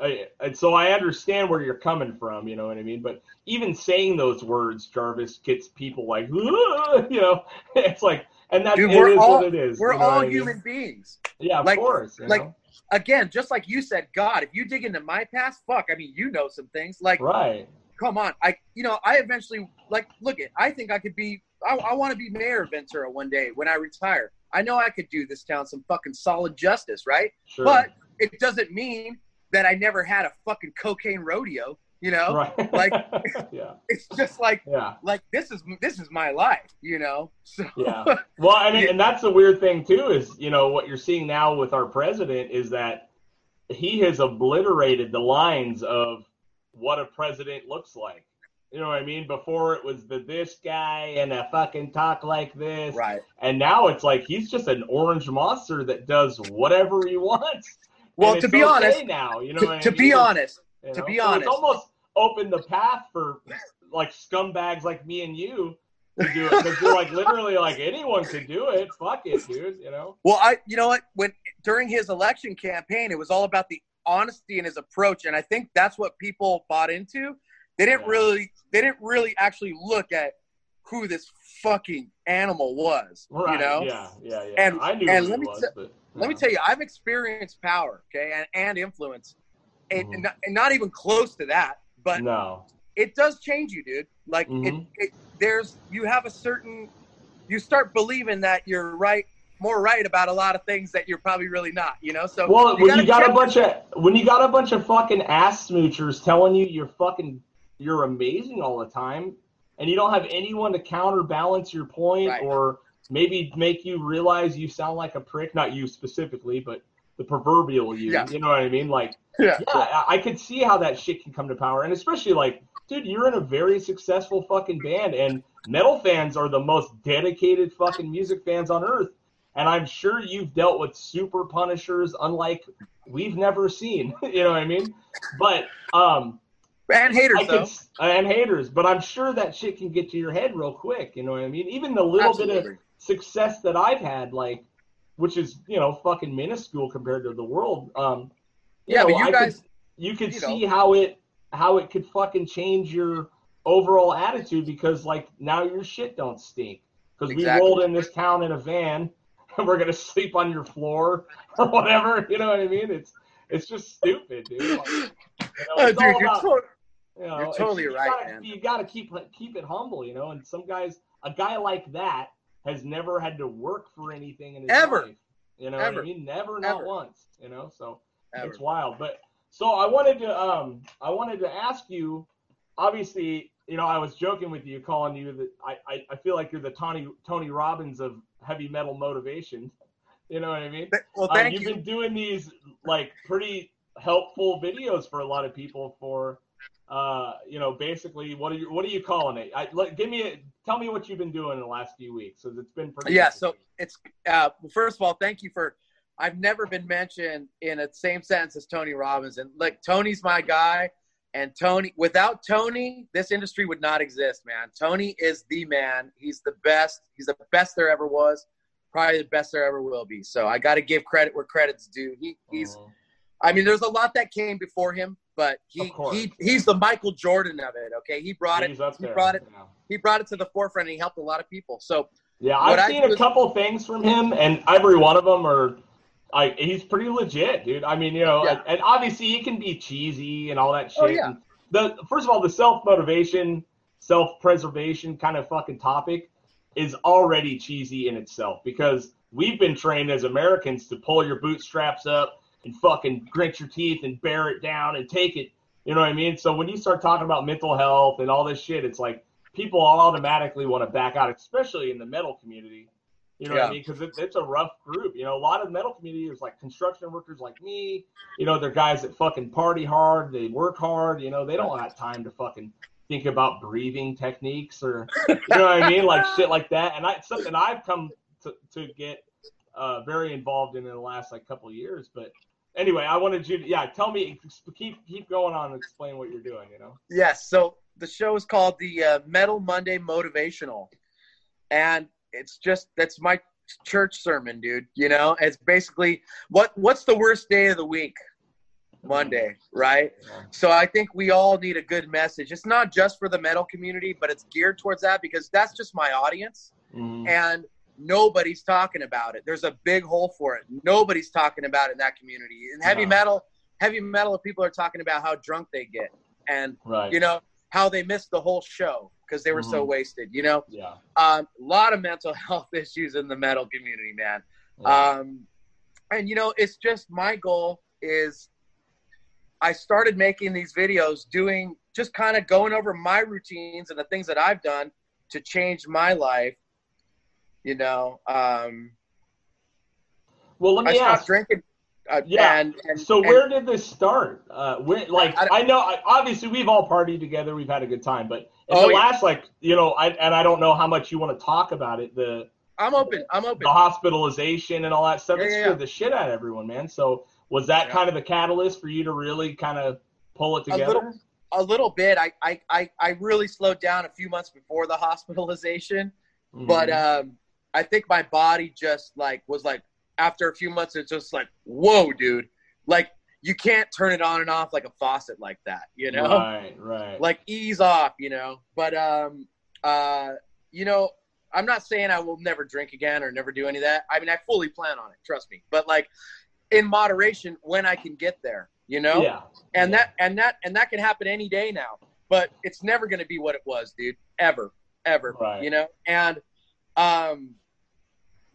Speaker 2: I, and so I understand where you're coming from. You know what I mean? But even saying those words, Jarvis, gets people like, you know, it's like, and that's
Speaker 4: Dude,
Speaker 2: it
Speaker 4: we're all-
Speaker 2: what it is.
Speaker 4: We're
Speaker 2: you know
Speaker 4: all
Speaker 2: I mean?
Speaker 4: human beings.
Speaker 2: Yeah, of
Speaker 4: like-
Speaker 2: course.
Speaker 4: like-
Speaker 2: know?
Speaker 4: Again, just like you said, God, if you dig into my past, fuck, I mean, you know some things. Like,
Speaker 2: right.
Speaker 4: come on. I, you know, I eventually, like, look at, I think I could be, I, I want to be mayor of Ventura one day when I retire. I know I could do this town some fucking solid justice, right?
Speaker 2: Sure.
Speaker 4: But it doesn't mean that I never had a fucking cocaine rodeo, you know?
Speaker 2: right.
Speaker 4: like-
Speaker 2: yeah,
Speaker 4: It's just like,
Speaker 2: yeah.
Speaker 4: like this is this is my life, you know. So
Speaker 2: Yeah. Well, I mean, and that's the weird thing too is you know what you're seeing now with our president is that he has obliterated the lines of what a president looks like. You know what I mean? Before it was the this guy and a fucking talk like this,
Speaker 4: right.
Speaker 2: and now it's like he's just an orange monster that does whatever he wants.
Speaker 4: Well, to be
Speaker 2: okay
Speaker 4: honest,
Speaker 2: now you know
Speaker 4: to, to be honest,
Speaker 2: you
Speaker 4: to be
Speaker 2: So
Speaker 4: honest.
Speaker 2: it's almost opened the path for like scumbags like me and you to do it because you're like literally like anyone could do it. Fuck it, dude. You know.
Speaker 4: Well, I, you know what? When during his election campaign, it was all about the honesty in his approach, and I think that's what people bought into. They didn't
Speaker 2: Yeah.
Speaker 4: really, they didn't really actually look at who this fucking animal was.
Speaker 2: Right.
Speaker 4: You know.
Speaker 2: Yeah. Yeah. Yeah.
Speaker 4: And-
Speaker 2: I knew
Speaker 4: and
Speaker 2: who
Speaker 4: let
Speaker 2: it
Speaker 4: me
Speaker 2: was,
Speaker 4: t-
Speaker 2: but
Speaker 4: Let me tell you, I've experienced power, okay, and, and influence, and,
Speaker 2: Mhm.
Speaker 4: and, not, and not even close to that, but
Speaker 2: no.
Speaker 4: it does change you, dude. Like it,
Speaker 2: Mhm.
Speaker 4: it, there's you have a certain, you start believing that you're right, more right about a lot of things that you're probably really not. You know, so
Speaker 2: Well, when you got a bunch of when you got a bunch of fucking ass smoochers telling you you're fucking you're amazing all the time, and you don't have anyone to counterbalance your point
Speaker 4: Right.
Speaker 2: or maybe make you realize you sound like a prick. Not you specifically, but the proverbial you.
Speaker 4: Yeah.
Speaker 2: You know what I mean? Like,
Speaker 4: Yeah.
Speaker 2: yeah, I, I could see how that shit can come to power, and especially like, dude, you're in a very successful fucking band, and metal fans are the most dedicated fucking music fans on earth. And I'm sure you've dealt with super punishers, unlike we've never seen. you know what I mean? But um,
Speaker 4: and haters
Speaker 2: could, and haters, but I'm sure that shit can get to your head real quick. You know what I mean? Even the little bit of
Speaker 4: Absolutely.
Speaker 2: Success that I've had, like, which is you know fucking minuscule compared to the world. Um, you
Speaker 4: Yeah,
Speaker 2: know,
Speaker 4: but you
Speaker 2: I
Speaker 4: guys-
Speaker 2: could, you could
Speaker 4: you
Speaker 2: see
Speaker 4: know.
Speaker 2: how it how it could fucking change your overall attitude because like now your shit don't stink because
Speaker 4: Exactly.
Speaker 2: we rolled in this town in a van and we're gonna sleep on your floor or whatever. You know what I mean? It's it's just stupid, dude. Like, you know,
Speaker 4: Oh, dude, you're
Speaker 2: about-
Speaker 4: tot-
Speaker 2: you know,
Speaker 4: You're totally
Speaker 2: you
Speaker 4: right,
Speaker 2: gotta,
Speaker 4: man.
Speaker 2: You got to keep keep it humble, you know. And some guys, a guy like that, has never had to work for anything in his
Speaker 4: Ever.
Speaker 2: life. You know what I mean? Never, not
Speaker 4: Ever.
Speaker 2: once. You know, so
Speaker 4: Ever.
Speaker 2: it's wild. But so I wanted to um I wanted to ask you. Obviously, you know, I was joking with you, calling you that I I, I feel like you're the Tony Tony Robbins of heavy metal motivation. You know what I mean?
Speaker 4: Well,
Speaker 2: Uh,
Speaker 4: thank
Speaker 2: you've
Speaker 4: you.
Speaker 2: been doing these like pretty helpful videos for a lot of people for uh you know basically what are you what are you calling it I, let, give me a, tell me what you've been doing in the last few weeks because it's been pretty
Speaker 4: Yeah, so it's uh, well, first of all, thank you for. I've never been mentioned in a same sentence as Tony Robbins, and like Tony's my guy, and Tony. Without Tony, this industry would not exist, man. Tony is the man. He's the best. He's the best there ever was. Probably the best there ever will be. So I got to give credit where credit's due. He, he's.
Speaker 2: Mhm.
Speaker 4: I mean, there's a lot that came before him, but he he he's the Michael Jordan of it. Okay, he brought it.
Speaker 2: He's up
Speaker 4: He brought it.
Speaker 2: yeah.
Speaker 4: He brought it to the forefront, and he helped a lot of people. So
Speaker 2: Yeah, I've seen a couple things from him, and every one of them are. I, he's pretty legit, dude. I mean, you know,
Speaker 4: Yeah.
Speaker 2: and obviously he can be cheesy and all that oh, shit.
Speaker 4: Oh, yeah.
Speaker 2: The first of all, the self motivation, self preservation kind of fucking topic is already cheesy in itself because we've been trained as Americans to pull your bootstraps up and fucking grit your teeth and bear it down and take it. You know what I mean? So when you start talking about mental health and all this shit, it's like people automatically want to back out, especially in the metal community. You know what I mean? Because it's, it's a rough group. You know, a lot of metal community is like construction workers like me. You know, they're guys that fucking party hard, they work hard. You know, they don't have time to fucking think about breathing techniques or you know what I mean, like shit like that. And I, it's something I've come to, to get uh, very involved in in the last like couple of years. But anyway, I wanted you to yeah, tell me, keep keep going on and explain what you're doing. You know.
Speaker 4: Yes. So the show is called the uh, Metal Monday Motivational, and it's just that's my church sermon, dude. You know, it's basically what what's the worst day of the week? Monday, right? So I think we all need a good message. It's not just for the metal community, but it's geared towards that because that's just my audience,
Speaker 2: Mhm.
Speaker 4: and nobody's talking about it. There's a big hole for it. Nobody's talking about it in that community. In heavy
Speaker 2: No.
Speaker 4: metal, heavy metal people are talking about how drunk they get and
Speaker 2: Right.
Speaker 4: you know how they missed the whole show because they were so
Speaker 2: Mhm.
Speaker 4: wasted you know
Speaker 2: yeah.
Speaker 4: um, a lot of mental health issues in the metal community man
Speaker 2: yeah.
Speaker 4: um, and you know it's just my goal is i started making these videos doing just kind of going over my routines and the things that i've done to change my life you know um,
Speaker 2: well, let
Speaker 4: i
Speaker 2: me
Speaker 4: stopped
Speaker 2: ask.
Speaker 4: drinking uh,
Speaker 2: Yeah.
Speaker 4: and, and
Speaker 2: So
Speaker 4: and-
Speaker 2: where did this start? Uh, where, like
Speaker 4: I-
Speaker 2: I, know, I, obviously we've all partied together, we've had a good time, but in
Speaker 4: Oh,
Speaker 2: the
Speaker 4: yeah.
Speaker 2: last, like you know, I and I don't know how much you want to talk about it. The
Speaker 4: i'm open i'm open
Speaker 2: the hospitalization and all that stuff.
Speaker 4: Yeah,
Speaker 2: it
Speaker 4: yeah,
Speaker 2: scared the shit out of everyone, man. So was that kind of the catalyst for you to really kind of pull it
Speaker 4: A
Speaker 2: together?
Speaker 4: little- a little bit I, I i i really slowed down a few months before the hospitalization but
Speaker 2: Mhm.
Speaker 4: um i think my body just like was like after a few months it's just like whoa dude. Like you can't turn it on and off like a faucet like that you know?
Speaker 2: Right, right,
Speaker 4: like ease off you know? But um uh you know i'm not saying i will never drink again or never do any of that. I mean i fully plan on it trust me. But like in moderation when i can get there you know?
Speaker 2: Yeah,
Speaker 4: and that and that and that can happen any day now. But it's never going to be what it was dude. Ever ever
Speaker 2: Right.
Speaker 4: you know? And um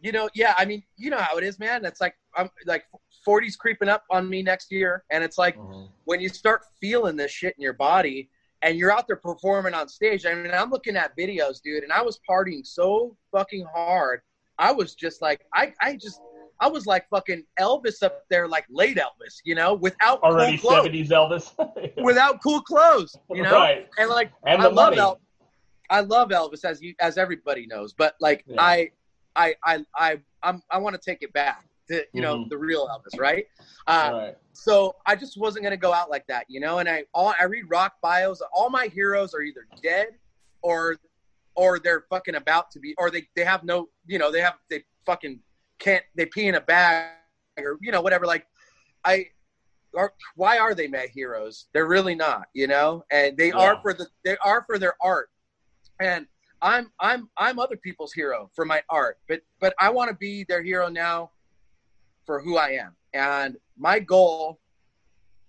Speaker 4: you know yeah i mean you know how it is man it's like i'm like 40's creeping up on me next year and it's like
Speaker 2: Mhm.
Speaker 4: when you start feeling this shit in your body and you're out there performing on stage i mean i'm looking at videos dude and i was partying so fucking hard i was just like i i just I was like fucking Elvis up there, like late Elvis, you know, without
Speaker 2: already
Speaker 4: cool clothes
Speaker 2: seventies Elvis.
Speaker 4: without cool clothes, you know.
Speaker 2: right,
Speaker 4: And like
Speaker 2: and
Speaker 4: I love
Speaker 2: money.
Speaker 4: El- I love Elvis as you as everybody knows, but like
Speaker 2: Yeah.
Speaker 4: I I I I I'm, I want to take it back to you know
Speaker 2: Mhm.
Speaker 4: the real Elvis, right? Uh,
Speaker 2: right,
Speaker 4: So I just wasn't gonna go out like that, you know. And I all I read rock bios. All my heroes are either dead or or they're fucking about to be, or they they have no, you know, they have they fucking can't they pee in a bag or you know whatever. Like I are why are they my heroes? They're really not, you know, and they
Speaker 2: Yeah.
Speaker 4: are for the they are for their art, and I'm I'm I'm other people's hero for my art, but but I want to be their hero now for who I am, and my goal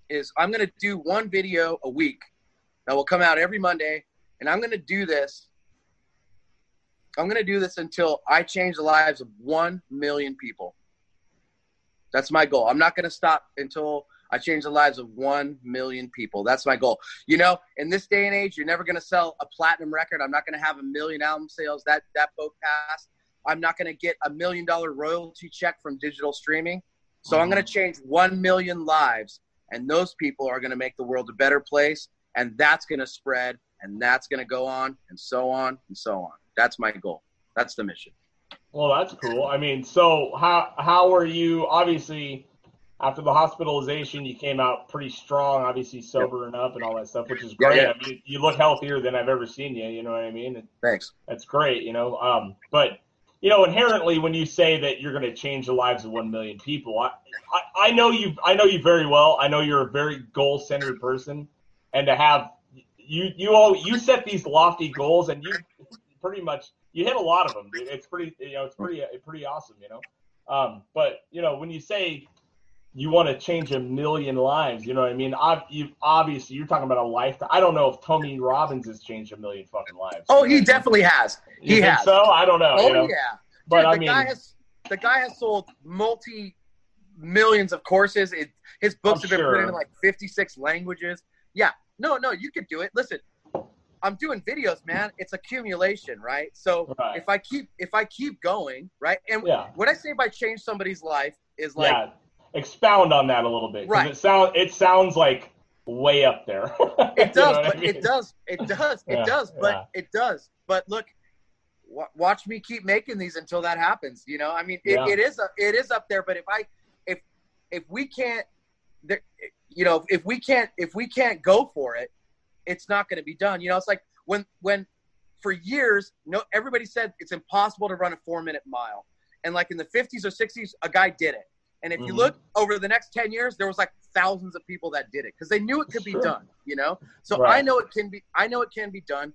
Speaker 4: is I'm going to do one video a week that will come out every Monday, and I'm going to do this. I'm going to do this until I change the lives of 1 million people. That's my goal. I'm not going to stop until I change the lives of 1 million people. That's my goal. You know, in this day and age, you're never going to sell a platinum record. I'm not going to have a million album sales. That that boat passed. I'm not going to get a million dollar royalty check from digital streaming. So I'm going to mm-hmm. change 1 million lives and those people are going to make the world a better place and that's going to spread and that's going to go on and so on and so on. That's my goal. That's the mission.
Speaker 2: Well, that's cool. I mean, so how how are you? Obviously, after the hospitalization, you came out pretty strong. Obviously, sobering up and all that stuff, which is
Speaker 4: Yeah,
Speaker 2: great.
Speaker 4: yeah.
Speaker 2: I mean, you look healthier than I've ever seen you. You know what I mean? And
Speaker 4: Thanks.
Speaker 2: that's great. You know, um, but you know, inherently, when you say that you're going to change the lives of one million people, I, I I know you. I know you very well. I know you're a very goal centered person, and to have you you all you set these lofty goals, and you pretty much you hit a lot of them. dude. It's pretty you know it's pretty pretty awesome. You know, um, but you know when you say you want to change a million lives, you know what I mean? Obviously you're talking about a lifetime. I don't know if Tony Robbins has changed a million fucking lives.
Speaker 4: Oh, he
Speaker 2: what I mean?
Speaker 4: definitely has. He has.
Speaker 2: so? I don't know.
Speaker 4: Oh
Speaker 2: you know?
Speaker 4: yeah.
Speaker 2: But
Speaker 4: Dude,
Speaker 2: I
Speaker 4: the
Speaker 2: mean,
Speaker 4: guy has the guy has sold multi millions of courses. It, his books
Speaker 2: I'm
Speaker 4: have been
Speaker 2: sure.
Speaker 4: put in like 56 languages. Yeah. No, no, you could do it. Listen, I'm doing videos, man. It's accumulation, right? So
Speaker 2: Right.
Speaker 4: if I keep if I keep going, right? And
Speaker 2: Yeah.
Speaker 4: what I say by change somebody's life is like
Speaker 2: yeah, expound on that a little bit.
Speaker 4: Right.
Speaker 2: It sounds it sounds like way up there.
Speaker 4: it
Speaker 2: You
Speaker 4: does,
Speaker 2: know what I
Speaker 4: but
Speaker 2: mean?
Speaker 4: it does, it does, it
Speaker 2: Yeah,
Speaker 4: does, but
Speaker 2: yeah.
Speaker 4: it does. But look, wa watch me keep making these until that happens. You know, I mean, it,
Speaker 2: Yeah.
Speaker 4: it is, a- it is up there. But if I, if, if we can't, there, you know, if we can't, if we can't go for it, it's not going to be done. You know, it's like when, when, for years, no, everybody said it's impossible to run a four minute mile, and like in the 50s or 60s, a guy did it. And if you
Speaker 2: Mhm.
Speaker 4: look over the next 10 years, there was like thousands of people that did it because they knew it could be done, you know? So
Speaker 2: Right.
Speaker 4: I know it can be I know it can be done.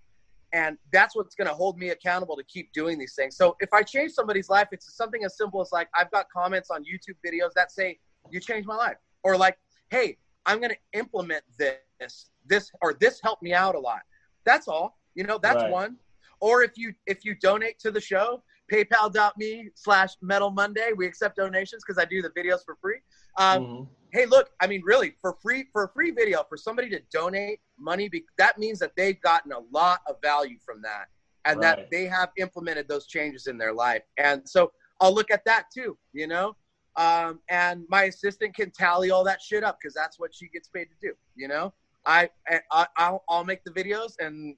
Speaker 4: And that's what's going to hold me accountable to keep doing these things. So if I change somebody's life, it's something as simple as like I've got comments on YouTube videos that say you changed my life or like, "Hey, I'm going to implement this this or this helped me out a lot." That's all. You know, that's
Speaker 2: Right.
Speaker 4: one. Or if you if you donate to the show, paypal.me slash metal monday. We accept donations because i do the videos for free. Um,
Speaker 2: Mhm.
Speaker 4: hey look i mean really for free for a free video for somebody to donate money be, that means that they've gotten a lot of value from that and
Speaker 2: Right.
Speaker 4: that they have implemented those changes in their life. And so i'll look at that too you know? Um, and my assistant can tally all that shit up because that's what she gets paid to do you know? I, I I'll, I'll make the videos and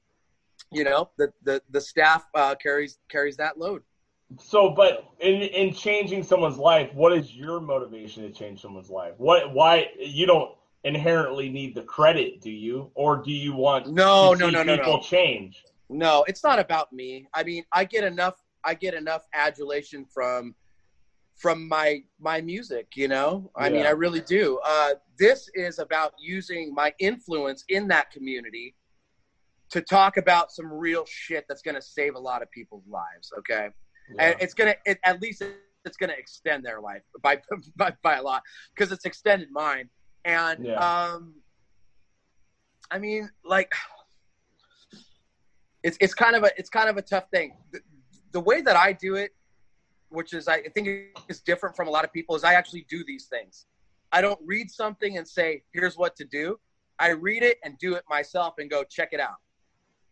Speaker 4: you know the the, the staff uh, carries carries that load
Speaker 2: So, but in in changing someone's life, what is your motivation to change someone's life? What why you don't inherently need the credit, do you, or do you want
Speaker 4: no
Speaker 2: to
Speaker 4: no no no
Speaker 2: people
Speaker 4: no
Speaker 2: change?
Speaker 4: No, it's not about me. I mean, I get enough I get enough adulation from from my my music, you know? I mean, I really do. Uh this is about using my influence in that community to talk about some real shit that's going to save a lot of people's lives, okay? And it's going to it, at least it's going to extend their life by by, by a lot because it's extended mine. And
Speaker 2: Yeah.
Speaker 4: um I mean, like it's it's kind of a it's kind of a tough thing. The, the way that I do it, which is I think is different from a lot of people, is I actually do these things. I don't read something and say, "Here's what to do." I read it and do it myself and go check it out.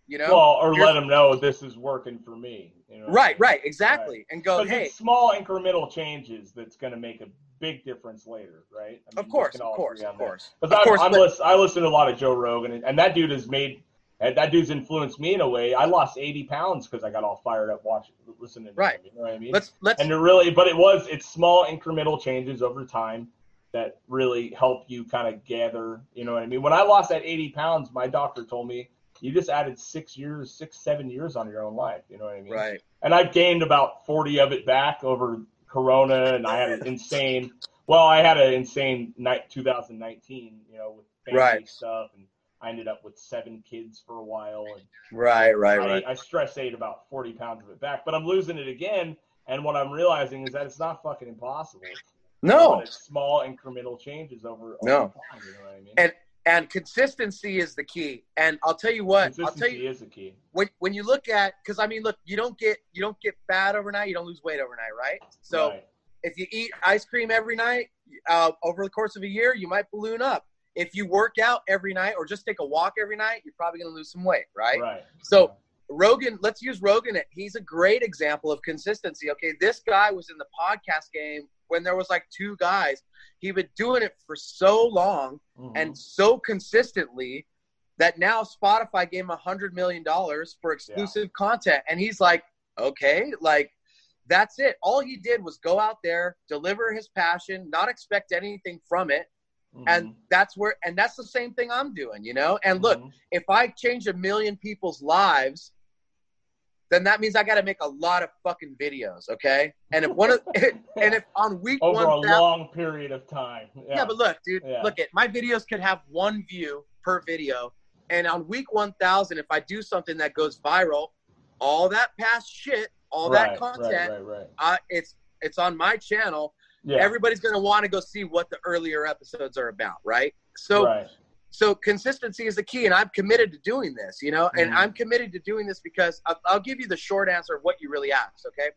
Speaker 4: You know,
Speaker 2: well, or
Speaker 4: Here's-
Speaker 2: let them know this is working for me. You know?
Speaker 4: right, right, exactly, and go,
Speaker 2: Because
Speaker 4: "Hey,
Speaker 2: small incremental changes that's going to make a big difference later, right? I mean,
Speaker 4: of course, of course, of course, of
Speaker 2: I'm,
Speaker 4: course."
Speaker 2: I'm
Speaker 4: but-
Speaker 2: listen, I listen to a lot of Joe Rogan, and, and that dude has made and that dude's influenced me in a way. I lost 80 pounds because I got all fired up watching, listening. To
Speaker 4: Right.
Speaker 2: him, you know what I mean?
Speaker 4: let's let's
Speaker 2: and it really, but it was it's small incremental changes over time that really help you kind of gather. You know what I mean? When I lost that 80 pounds, my doctor told me you just added six years, six seven years on your own life. You know what I mean?
Speaker 4: right.
Speaker 2: and I've gained about 40 of it back over Corona, and I had an insane well, I had an insane night 2019, you know, with family
Speaker 4: Right.
Speaker 2: stuff, and I ended up with seven kids for a while, and
Speaker 4: Right, right,
Speaker 2: I,
Speaker 4: right.
Speaker 2: I stress ate about 40 pounds of it back, but I'm losing it again. And what I'm realizing is that it's not fucking impossible.
Speaker 4: No,
Speaker 2: small incremental changes over, over
Speaker 4: No.
Speaker 2: time. You know what I mean?
Speaker 4: And- and consistency is the key. And I'll tell you what, I'll tell you
Speaker 2: is the key.
Speaker 4: when when you look at because I mean, look, you don't get you don't get fat overnight, you don't lose weight overnight, right? So
Speaker 2: Right.
Speaker 4: if you eat ice cream every night, uh, over the course of a year, you might balloon up. If you work out every night or just take a walk every night, you're probably going to lose some weight, right?
Speaker 2: right.
Speaker 4: So Rogan, let's use Rogan. He's a great example of consistency. Okay, this guy was in the podcast game when there was like two guys. He'd been doing it for so long
Speaker 2: Mhm.
Speaker 4: and so consistently that now Spotify gave him a hundred million dollars for exclusive content, and he's like, okay, like that's it. All he did was go out there, deliver his passion, not expect anything from it,
Speaker 2: Mhm.
Speaker 4: and that's where, and that's the same thing I'm doing, you know. And look,
Speaker 2: Mhm.
Speaker 4: if I change a million people's lives, then that means I got to make a lot of fucking videos, okay? And if one of, and if on week
Speaker 2: over a
Speaker 4: one,
Speaker 2: long period of time.
Speaker 4: yeah. but look, dude,
Speaker 2: Yeah.
Speaker 4: look at my videos could have one view per video, and on week one thousand, if I do something that goes viral, all that past shit, all
Speaker 2: right,
Speaker 4: that content,
Speaker 2: Right, right, right.
Speaker 4: Uh, it's it's on my channel.
Speaker 2: Yeah.
Speaker 4: Everybody's gonna want to go see what the earlier episodes are about, right? So. So consistency is the key and i'm committed to doing this you know and
Speaker 2: Mhm.
Speaker 4: i'm committed to doing this because I'll, I'll give you the short answer of what you really asked okay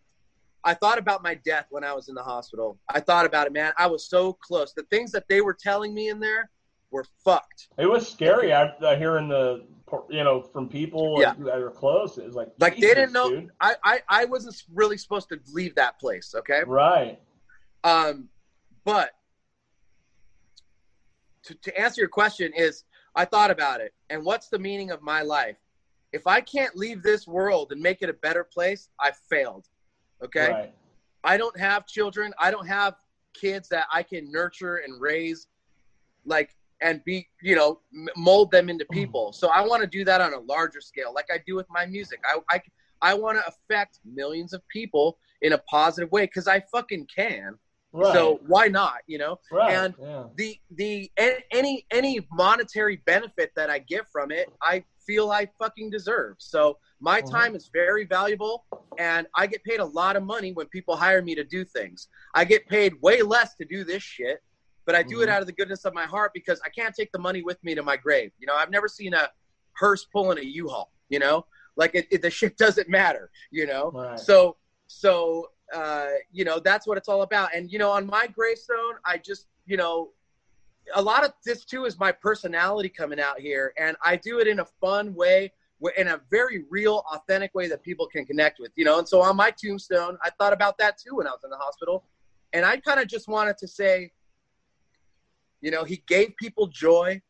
Speaker 4: i thought about my death when i was in the hospital i thought about it man i was so close the things that they were telling me in there were fucked
Speaker 2: It was scary. I, I hearing the you know from people
Speaker 4: Yeah.
Speaker 2: that are close. It was like
Speaker 4: Like, they didn't know-
Speaker 2: dude.
Speaker 4: I, I i wasn't really supposed to leave that place okay
Speaker 2: Right.
Speaker 4: um but to, to answer your question is i thought about it and what's the meaning of my life if i can't leave this world and make it a better place i failed okay
Speaker 2: Right.
Speaker 4: I don't have children. I don't have kids that I can nurture and raise, like, and be, you know, mold them into people. Mm. So I want to do that on a larger scale, like I do with my music. I, I, I want to affect millions of people in a positive way because I fucking can.
Speaker 2: Right.
Speaker 4: So why not, you know?
Speaker 2: right.
Speaker 4: and-
Speaker 2: yeah.
Speaker 4: The the any any monetary benefit that I get from it, I feel I fucking deserve. So my
Speaker 2: Mhm.
Speaker 4: time is very valuable, and I get paid a lot of money when people hire me to do things. I get paid way less to do this shit, but I do it
Speaker 2: Mhm.
Speaker 4: out of the goodness of my heart because I can't take the money with me to my grave. You know, I've never seen a hearse pulling a U-Haul. You know, like it, it, the shit doesn't matter. You know,
Speaker 2: Right.
Speaker 4: so so uh, you know that's what it's all about. And you know, on my gravestone, I just you know, a lot of this too is my personality coming out here, and I do it in a fun way, in a very real, authentic way that people can connect with. You know, and so on my tombstone, I thought about that too when I was in the hospital, and I kind of just wanted to say, you know, he gave people joy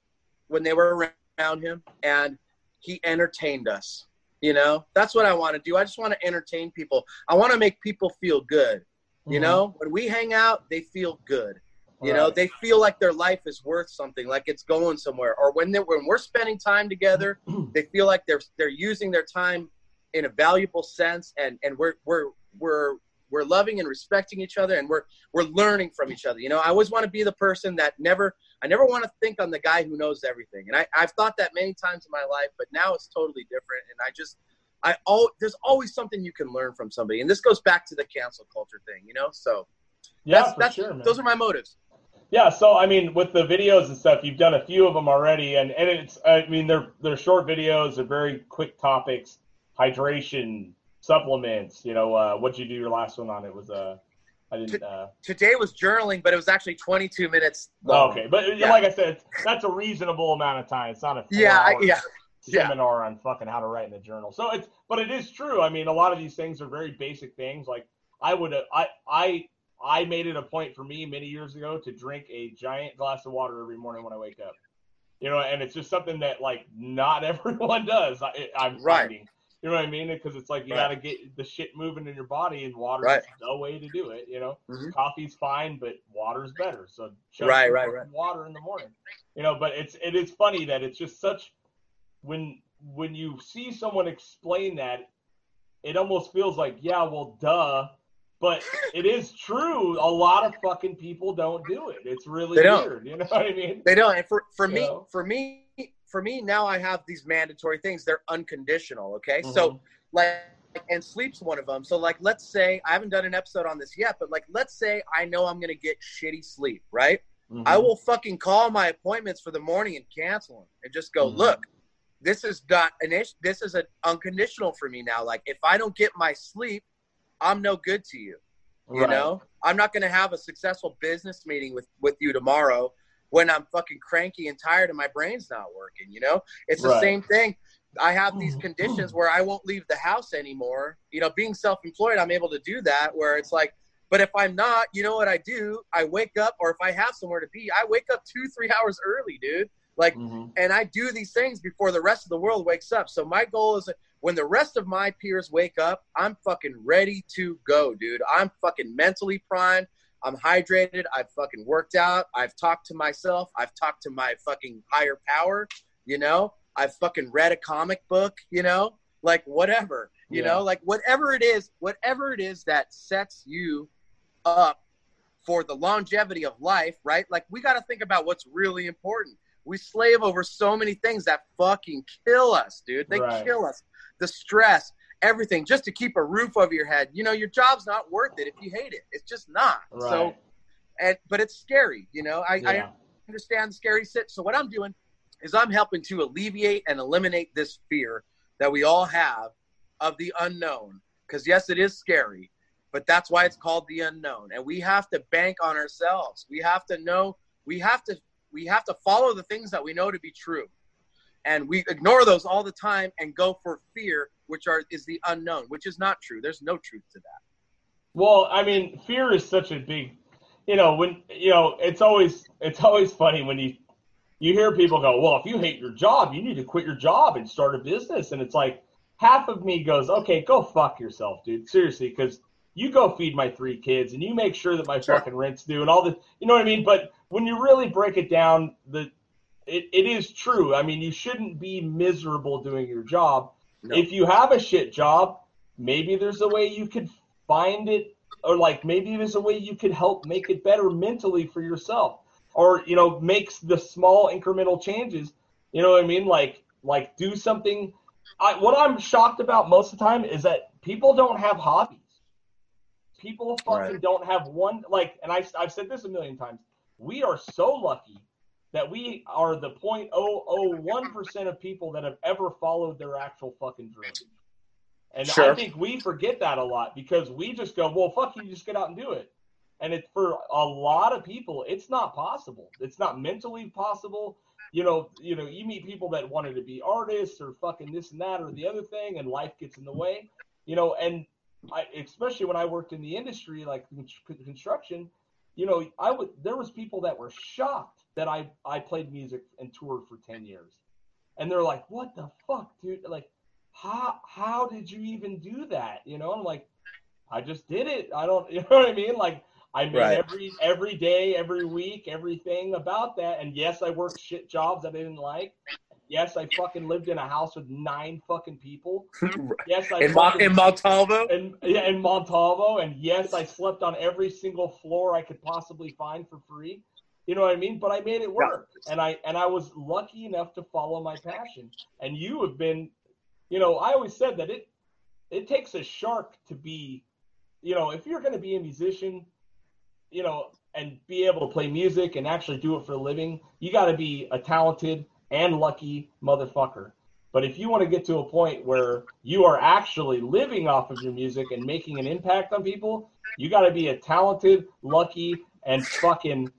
Speaker 4: when they were around him, and he entertained us. You know, that's what I want to do. I just want to entertain people. I want to make people feel good. You
Speaker 2: Mhm.
Speaker 4: know, when we hang out, they feel good. You know, they feel like their life is worth something, like it's going somewhere. Or when they when we're spending time together, they feel like they're they're using their time in a valuable sense, and and we're we're we're we're loving and respecting each other, and we're we're learning from each other. You know, I always want to be the person that never I never want to think I'm the guy who knows everything, and I I've thought that many times in my life, but now it's totally different, and I just. I all there's always something you can learn from somebody, and this goes back to the cancel culture thing, you know. So
Speaker 2: yeah,
Speaker 4: that's,
Speaker 2: for
Speaker 4: that's
Speaker 2: sure,
Speaker 4: those are my motives.
Speaker 2: Yeah, so I mean, with the videos and stuff, you've done a few of them already, and, and it's I mean they're they're short videos, they're very quick topics, hydration, supplements. You know, uh, what'd you do your last one on? It was uh, I didn't. Uh,
Speaker 4: Today was journaling, but it was actually 22 minutes.
Speaker 2: oh,
Speaker 4: long.
Speaker 2: okay, but
Speaker 4: Yeah.
Speaker 2: like I said, that's a reasonable amount of time. It's not a
Speaker 4: Yeah, yeah, yeah.
Speaker 2: seminar on fucking how to write in a journal. So it's, but it is true. I mean, a lot of these things are very basic things. Like I would, I, I, I made it a point for me many years ago to drink a giant glass of water every morning when I wake up. You know, and it's just something that like not everyone does. I, I'm
Speaker 4: Right.
Speaker 2: finding. You know what I mean? Because it's like you
Speaker 4: Right.
Speaker 2: got to get the shit moving in your body, and water
Speaker 4: Right.
Speaker 2: is the way to do it. You know,
Speaker 4: Mhm.
Speaker 2: coffee's fine, but water's better. So
Speaker 4: Right, right, right.
Speaker 2: water in the morning. You know, but it's it is funny that it's just such when when you see someone explain that, it almost feels like yeah, well, duh. but it is true. A lot of fucking people don't do it. It's really weird. You know what I mean?
Speaker 4: They don't. And for for me,
Speaker 2: Yeah.
Speaker 4: for me, for me now, I have these mandatory things. They're unconditional. Okay, so
Speaker 2: Mhm.
Speaker 4: like, and sleep's one of them. So like, let's say I haven't done an episode on this yet, but like, let's say I know I'm gonna get shitty sleep, right?
Speaker 2: Mhm.
Speaker 4: I will fucking call my appointments for the morning and cancel them, and just go,
Speaker 2: Mhm.
Speaker 4: look, this is not an issue. This is an unconditional for me now. Like, if I don't get my sleep, I'm no good to you. You
Speaker 2: Right.
Speaker 4: know, I'm not going to have a successful business meeting with with you tomorrow when I'm fucking cranky and tired and my brain's not working. You know, it's the
Speaker 2: Right.
Speaker 4: same thing. I have these conditions where I won't leave the house anymore. You know, being self-employed, I'm able to do that. Where it's like, but if I'm not, you know what I do? I wake up, or if I have somewhere to be, I wake up two, three hours early, dude. Like,
Speaker 2: Mhm.
Speaker 4: and I do these things before the rest of the world wakes up. So my goal is when the rest of my peers wake up, I'm fucking ready to go, dude. I'm fucking mentally primed. I'm hydrated. I've fucking worked out. I've talked to myself. I've talked to my fucking higher power, you know? I've fucking read a comic book, you know? Like whatever, you
Speaker 2: Yeah.
Speaker 4: know? Like whatever it is, whatever it is that sets you up for the longevity of life, right? Like we got to think about what's really important. We slave over so many things that fucking kill us, dude. They
Speaker 2: Right.
Speaker 4: kill us. The stress, everything, just to keep a roof over your head. You know, your job's not worth it if you hate it. It's just not.
Speaker 2: Right.
Speaker 4: So, and but it's scary. You know, I, I understand scary sit. So what I'm doing is I'm helping to alleviate and eliminate this fear that we all have of the unknown. Because yes, it is scary, but that's why it's called the unknown. And we have to bank on ourselves. We have to know. We have to. We have to follow the things that we know to be true, and we ignore those all the time and go for fear, which are is the unknown, which is not true. There's no truth to that.
Speaker 2: Well, I mean, fear is such a big, you know, when you know, it's always it's always funny when you you hear people go, "Well, if you hate your job, you need to quit your job and start a business." And it's like half of me goes, "Okay, go fuck yourself, dude. Seriously, because you go feed my three kids and you make sure that my
Speaker 4: Sure.
Speaker 2: fucking rent's due and all this. You know what I mean? But when you really break it down, the it, it is true. I mean, you shouldn't be miserable doing your job.
Speaker 4: No.
Speaker 2: If you have a shit job, maybe there's a way you could find it or like maybe there's a way you could help make it better mentally for yourself or you know makes the small incremental changes you know what i mean like like do something I, what i'm shocked about most of the time is that people don't have hobbies people fucking
Speaker 4: Right.
Speaker 2: don't have one like and I, i've said this a million times we are so lucky that we are the 0.001% of people that have ever followed their actual fucking dream and I think we forget that a lot because we just go, well, fuck you, just get out and do it. And it's for a lot of people, it's not possible. It's not mentally possible. You know, you know, you meet people that wanted to be artists or fucking this and that or the other thing, and life gets in the way. You know, and I, especially when I worked in the industry, like construction, you know, I would there was people that were shocked that I I played music and toured for ten years, and they're like, what the fuck, dude? Like, how how did you even do that? You know, I'm like, I just did it. I don't, you know what I mean? Like, I made
Speaker 4: Right.
Speaker 2: every every day, every week, everything about that. And yes, I worked shit jobs I didn't like. Yes, I fucking lived in a house with nine fucking people. Yes, I
Speaker 4: in,
Speaker 2: fucking-
Speaker 4: in Montalvo,
Speaker 2: and yeah, in Montalvo, and yes, I slept on every single floor I could possibly find for free. You know what I mean? But I made it work, and I and I was lucky enough to follow my passion. And you have been, you know, I always said that it it takes a shark to be, you know, if you're going to be a musician, you know, and be able to play music and actually do it for a living, you got to be a talented and lucky motherfucker. But if you want to get to a point where you are actually living off of your music and making an impact on people, you got to be a talented, lucky, and fucking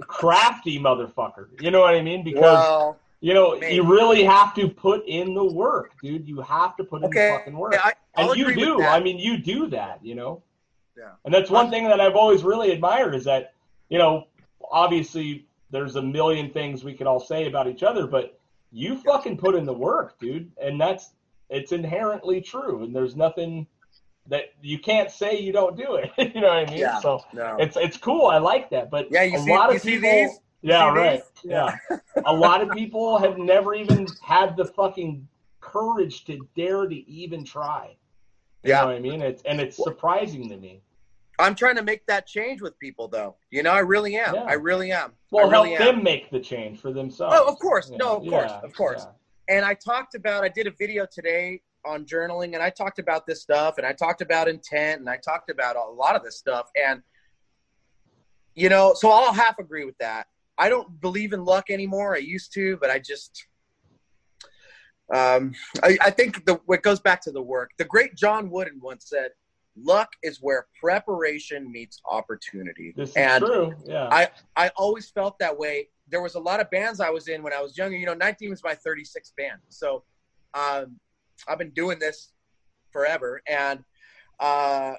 Speaker 2: crafty motherfucker. You know what I mean? Because
Speaker 4: well,
Speaker 2: you know
Speaker 4: man.
Speaker 2: you really have to put in the work, dude. You have to put in
Speaker 4: Okay.
Speaker 2: the fucking work,
Speaker 4: yeah, I,
Speaker 2: and you do. I mean, you do that. You know.
Speaker 4: Yeah.
Speaker 2: And that's one thing that I've always really admired is that you know obviously there's a million things we could all say about each other, but you fucking put in the work, dude, and that's it's inherently true, and there's nothing that you can't say you don't do it. you know what I mean?
Speaker 4: Yeah.
Speaker 2: So
Speaker 4: no.
Speaker 2: it's it's cool. I like that, but
Speaker 4: Yeah, you
Speaker 2: a
Speaker 4: see-
Speaker 2: lot of people.
Speaker 4: these?
Speaker 2: Yeah, right.
Speaker 4: these?
Speaker 2: Yeah. a lot of people have never even had the fucking courage to dare to even try. You
Speaker 4: Yeah.
Speaker 2: know what I mean? It's and it's surprising to me.
Speaker 4: I'm trying to make that change with people, though. You know, I really am.
Speaker 2: Yeah.
Speaker 4: I really am.
Speaker 2: Well,
Speaker 4: I really
Speaker 2: help
Speaker 4: am.
Speaker 2: them make the change for themselves.
Speaker 4: Oh, of course. No, of course, of course. And I talked about. I did a video today on journaling, and I talked about this stuff, and I talked about intent, and I talked about a lot of this stuff, and you know, so I'll half agree with that. I don't believe in luck anymore. I used to, but I just. Um, I, I think the what goes back to the work. The great John Wooden once said, "Luck is where preparation meets opportunity."
Speaker 2: This is
Speaker 4: and
Speaker 2: true. Yeah.
Speaker 4: I I always felt that way. There was a lot of bands I was in when I was younger. You know, 19 was my 36th band. So um, I've been doing this forever. And, uh,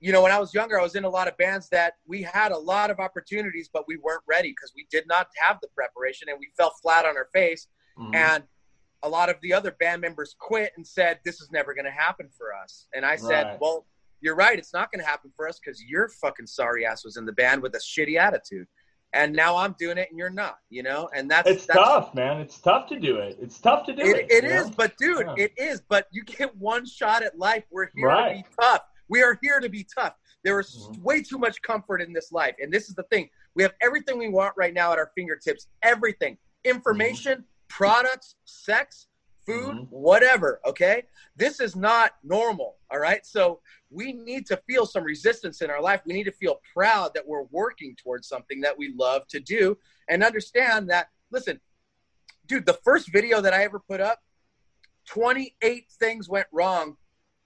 Speaker 4: you know, when I was younger, I was in a lot of bands that we had a lot of opportunities, but we weren't ready because we did not have the preparation and we fell flat on our face.
Speaker 2: Mhm.
Speaker 4: And a lot of the other band members quit and said, This is never going to happen for us. And I said,
Speaker 2: Right.
Speaker 4: Well, you're right. It's not going to happen for us because your fucking sorry ass was in the band with a shitty attitude. And now I'm doing it and you're not, you know? And that's
Speaker 2: it's
Speaker 4: that's,
Speaker 2: tough, man. It's tough to do it. It's tough to do it.
Speaker 4: It, it is,
Speaker 2: know?
Speaker 4: but dude,
Speaker 2: Yeah.
Speaker 4: it is. But you get one shot at life. We're here
Speaker 2: Right.
Speaker 4: to be tough. We are here to be tough. There is
Speaker 2: Mhm.
Speaker 4: way too much comfort in this life. And this is the thing. We have everything we want right now at our fingertips. Everything. Information, products, sex, food,
Speaker 2: Mhm.
Speaker 4: whatever. Okay. This is not normal. All right. So we need to feel some resistance in our life. We need to feel proud that we're working towards something that we love to do and understand that, listen, dude, the first video that I ever put up, 28 things went wrong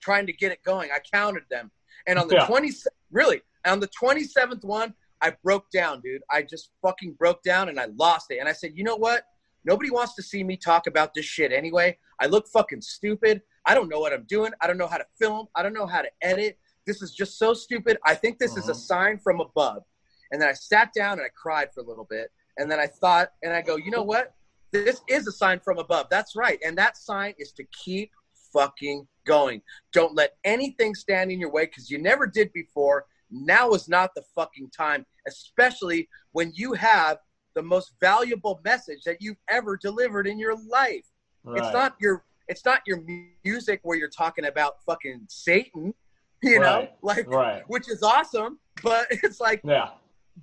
Speaker 4: trying to get it going. I counted them. And on the
Speaker 2: Yeah.
Speaker 4: 20 really, on the 27th one, I broke down, dude. I just fucking broke down and I lost it. And I said, "You know what? Nobody wants to see me talk about this shit anyway. I look fucking stupid. I don't know what I'm doing. I don't know how to film. I don't know how to edit. This is just so stupid. I think this is a
Speaker 2: Mhm.
Speaker 4: sign from above." And then I sat down and I cried for a little bit. And then I thought, and I go, "You know what? This is a sign from above. That's right. And that sign is to keep fucking going. Don't let anything stand in your way because you never did before. Now is not the fucking time, especially when you have the most valuable message that you've ever delivered in your life. It's not your it's not your music where you're talking about fucking Satan, you know, like
Speaker 2: Right.
Speaker 4: which is awesome, but it's like
Speaker 2: Yeah.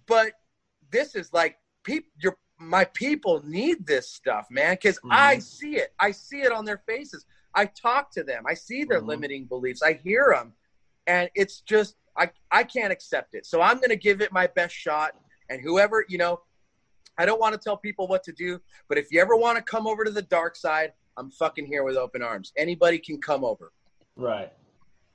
Speaker 4: but this is like people your my people need this stuff man because
Speaker 2: Mhm.
Speaker 4: i see it i see it on their faces i talk to them i see their
Speaker 2: Mhm.
Speaker 4: limiting beliefs i hear them and it's just i i can't accept it so i'm going to give it my best shot and whoever you know i don't want to tell people what to do but if you ever want to come over to the dark side i'm fucking here with open arms anybody can come over
Speaker 2: Right.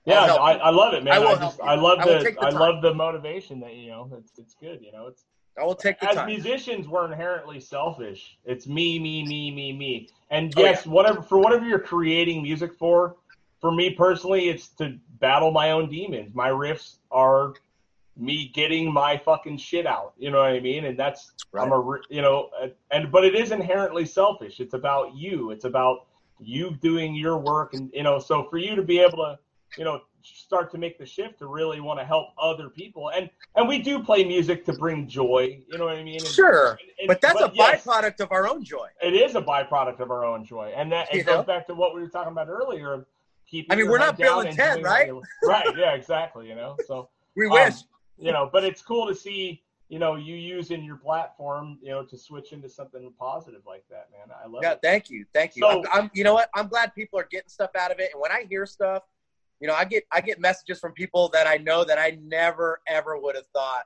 Speaker 2: Yeah, I. I love it, man.
Speaker 4: I
Speaker 2: I, just. I love
Speaker 4: I
Speaker 2: the
Speaker 4: take the
Speaker 2: I love the motivation that you know. It's it's good. You know, it's
Speaker 4: i will take the
Speaker 2: as
Speaker 4: time
Speaker 2: musicians we're inherently selfish. It's me, me, me, me, me. And
Speaker 4: Oh,
Speaker 2: yes, whatever for whatever you're creating music for, for me personally, it's to battle my own demons. My riffs are me getting my fucking shit out. You know what I mean? And that's
Speaker 4: Right.
Speaker 2: I'm a you know, and but it is inherently selfish. It's about you. It's about you doing your work, and you know, so for you to be able to, you know, start to make the shift to really want to help other people, and and we do play music to bring joy. You know what I mean? And-
Speaker 4: sure
Speaker 2: and- and-
Speaker 4: but that's a
Speaker 2: yes,
Speaker 4: byproduct of our own joy
Speaker 2: It is a byproduct of our own joy, and that it goes
Speaker 4: know?
Speaker 2: back to what we were talking about earlier. Keeping
Speaker 4: I mean, we're not Bill and Ted, right?
Speaker 2: right? Yeah, exactly. You know, so
Speaker 4: we
Speaker 2: Um,
Speaker 4: wish
Speaker 2: you know, but it's cool to see you know you using your platform, you know, to switch into something positive like that, man. I love
Speaker 4: Yeah,
Speaker 2: it.
Speaker 4: thank you, thank you.
Speaker 2: So-
Speaker 4: I'm, I'm, you know what? I'm glad people are getting stuff out of it. And when I hear stuff, you know, I get I get messages from people that I know that I never ever would have thought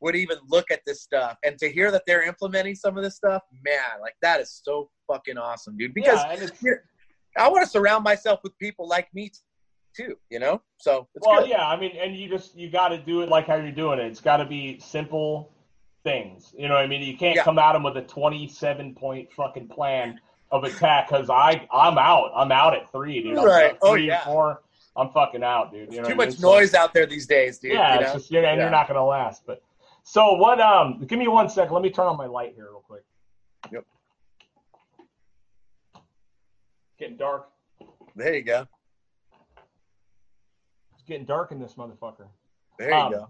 Speaker 4: would even look at this stuff, and to hear that they're implementing some of this stuff, man, like that is so fucking awesome, dude. Because
Speaker 2: yeah,
Speaker 4: I want to surround myself with people like me too, you know. So it's
Speaker 2: well,
Speaker 4: good.
Speaker 2: yeah, I mean, and you just you got to do it like how you're doing it. It's got to be simple things. You know what I mean? You can't
Speaker 4: Yeah.
Speaker 2: come at them with a 27 point fucking plan of attack because I I'm out. I'm out at three, dude. I'm
Speaker 4: Right. Oh, yeah.
Speaker 2: four. I'm fucking out, dude. You know
Speaker 4: Too
Speaker 2: what I
Speaker 4: much
Speaker 2: mean? So-
Speaker 4: noise out there these days, dude.
Speaker 2: yeah,
Speaker 4: you
Speaker 2: it's
Speaker 4: know?
Speaker 2: just and
Speaker 4: Yeah.
Speaker 2: you're not gonna last. But so what? Um, give me one second. Let me turn on my light here real quick.
Speaker 4: Yep.
Speaker 2: Getting dark.
Speaker 4: there you go.
Speaker 2: Getting dark in this motherfucker.
Speaker 4: There you
Speaker 2: Um,
Speaker 4: go.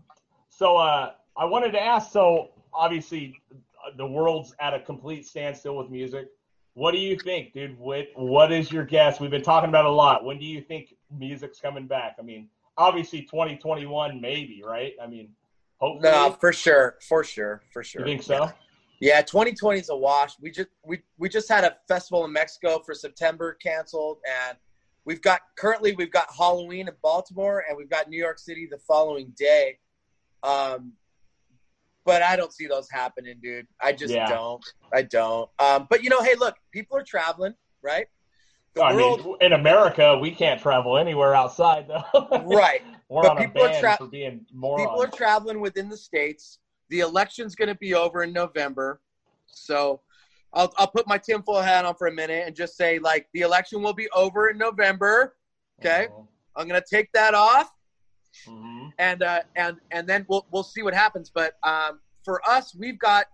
Speaker 2: So uh, I wanted to ask. So obviously, uh, the world's at a complete standstill with music. What do you think, dude? What What is your guess? We've been talking about a lot. When do you think music's coming back? I mean, obviously 2021 maybe, right? I mean, hopefully.
Speaker 4: No, for sure, for sure, for sure.
Speaker 2: you think so?
Speaker 4: Yeah, 2020 is a wash. We just we we just had a festival in Mexico for September canceled, and we've got currently we've got Halloween in Baltimore, and we've got New York City the following day. Um, but I don't see those happening, dude. I just
Speaker 2: Yeah.
Speaker 4: don't. I don't. Um, but you know, hey, look, people are traveling, right? The
Speaker 2: I
Speaker 4: world,
Speaker 2: mean, in America, we can't travel anywhere outside though.
Speaker 4: right?
Speaker 2: We're
Speaker 4: But people are tra-
Speaker 2: for being morons.
Speaker 4: People are traveling within the states. The election's going to be over in November, so I'll I'll put my tinfoil hat on for a minute and just say like the election will be over in November. Okay, I'm going to take that off,
Speaker 2: Mhm.
Speaker 4: and uh, and and then we'll we'll see what happens. But um, for us, we've got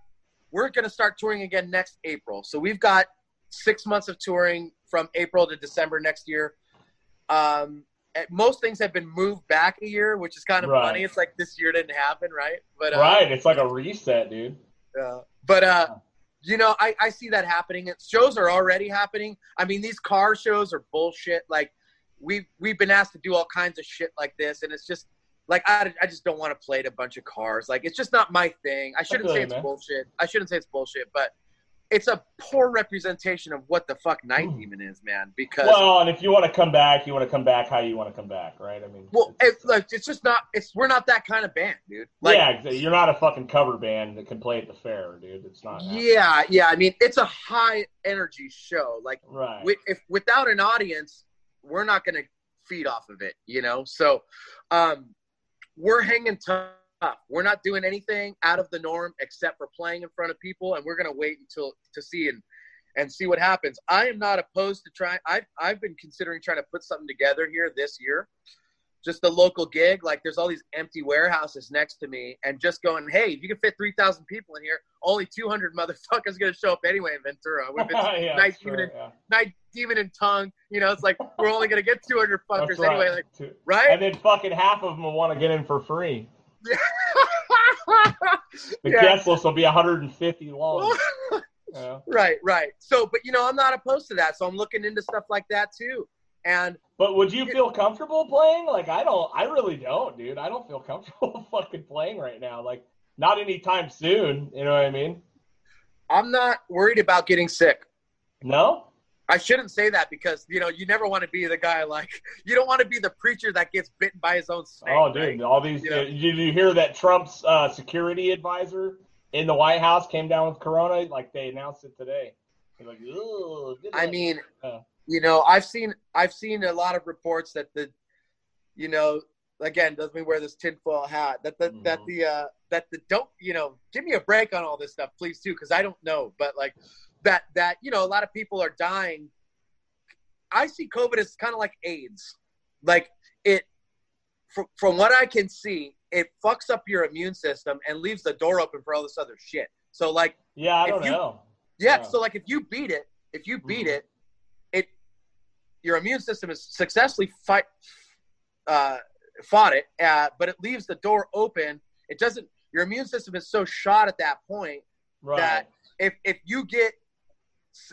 Speaker 4: we're going to start touring again next April. So we've got six months of touring from April to December next year. Um, most things have been moved back a year, which is kind of
Speaker 2: Right.
Speaker 4: funny. It's like this year didn't happen, right? But uh,
Speaker 2: Right, it's like a reset, dude.
Speaker 4: uh, but uh, you know, I, I see that happening. It's, shows are already happening. I mean, these car shows are bullshit. Like we've we've been asked to do all kinds of shit like this, and it's just like I, I just don't want to play to a bunch of cars. Like it's just not my thing. I shouldn't say it's
Speaker 2: man.
Speaker 4: bullshit. I shouldn't say it's bullshit, but it's a poor representation of what the fuck Night. Demon is, man. Because
Speaker 2: Well, and if you want to come back, you want to come back how you want to come back, right? I mean,
Speaker 4: well,
Speaker 2: it's-
Speaker 4: like it's just not. It's we're not that kind of band, dude. Like,
Speaker 2: yeah, you're not a fucking cover band that can play at the fair, dude. It's not. happening.
Speaker 4: yeah, yeah. I mean, it's a high energy show. Like
Speaker 2: Right.
Speaker 4: if without an audience, we're not going to feed off of it, you know. So, um, we're hanging tough. We're not doing anything out of the norm except for playing in front of people, and we're going to wait until to see and and see what happens. I am not opposed to trying. I've I've been considering trying to put something together here this year. Just a local gig, like there's all these empty warehouses next to me, and just going, hey, if you can fit three thousand people in here, only two hundred motherfuckers gonna show up anyway in Ventura. If it's
Speaker 2: yeah,
Speaker 4: night
Speaker 2: sure,
Speaker 4: demon,
Speaker 2: yeah.
Speaker 4: night demon and tongue. You know, it's like we're only gonna get 200 fuckers
Speaker 2: right.
Speaker 4: anyway. Like, right?
Speaker 2: And then fucking half of them will want to get in for free. The
Speaker 4: Yeah.
Speaker 2: guest list will be 150 long. Yeah.
Speaker 4: right, right. So, but you know, I'm not opposed to that. So I'm looking into stuff like that too. And
Speaker 2: But would you feel comfortable playing? Like I don't. I really don't, dude. I don't feel comfortable fucking playing right now. Like not anytime soon. You know what I mean?
Speaker 4: I'm not worried about getting sick.
Speaker 2: No.
Speaker 4: I shouldn't say that because you know you never want to be the guy like you don't want to be the preacher that gets bitten by his own snake.
Speaker 2: Oh, dude,
Speaker 4: right?
Speaker 2: all these.
Speaker 4: Yeah.
Speaker 2: Did you hear that Trump's uh, security advisor in the White House came down with corona? Like they announced it today. Like, "Ugh,
Speaker 4: I mean,
Speaker 2: Yeah.
Speaker 4: you know, I've seen I've seen a lot of reports that the, you know, again, doesn't mean wear this tinfoil hat. That the that
Speaker 2: Mhm.
Speaker 4: the uh, that the don't you know, give me a break on all this stuff, please too, because I don't know, but like that that you know, a lot of people are dying. I see COVID as kind of like AIDS, like it. From, from what I can see, it fucks up your immune system and leaves the door open for all this other shit. So like
Speaker 2: yeah, I don't
Speaker 4: you-
Speaker 2: know.
Speaker 4: yeah,
Speaker 2: Yeah.
Speaker 4: So like if you beat it, if you beat
Speaker 2: Mhm.
Speaker 4: it, it your immune system is successfully fight uh, fought it, uh, but it leaves the door open. It doesn't. Your immune system is so shot at that point
Speaker 2: Right.
Speaker 4: that if if you get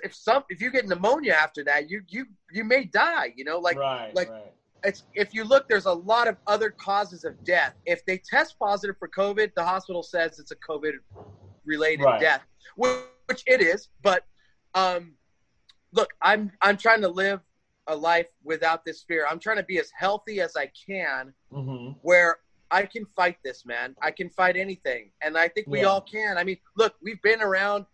Speaker 4: if some if you get pneumonia after that, you you you may die. You know, like
Speaker 2: right.
Speaker 4: like-
Speaker 2: right.
Speaker 4: it's if you look, there's a lot of other causes of death. If they test positive for COVID, the hospital says it's a COVID related
Speaker 2: Right.
Speaker 4: death, which, which it is. But um, look, I'm I'm trying to live a life without this fear. I'm trying to be as healthy as I can,
Speaker 2: hmm
Speaker 4: where I can fight this, man. I can fight anything, and I think we
Speaker 2: Yeah.
Speaker 4: all can. I mean, look, we've been around.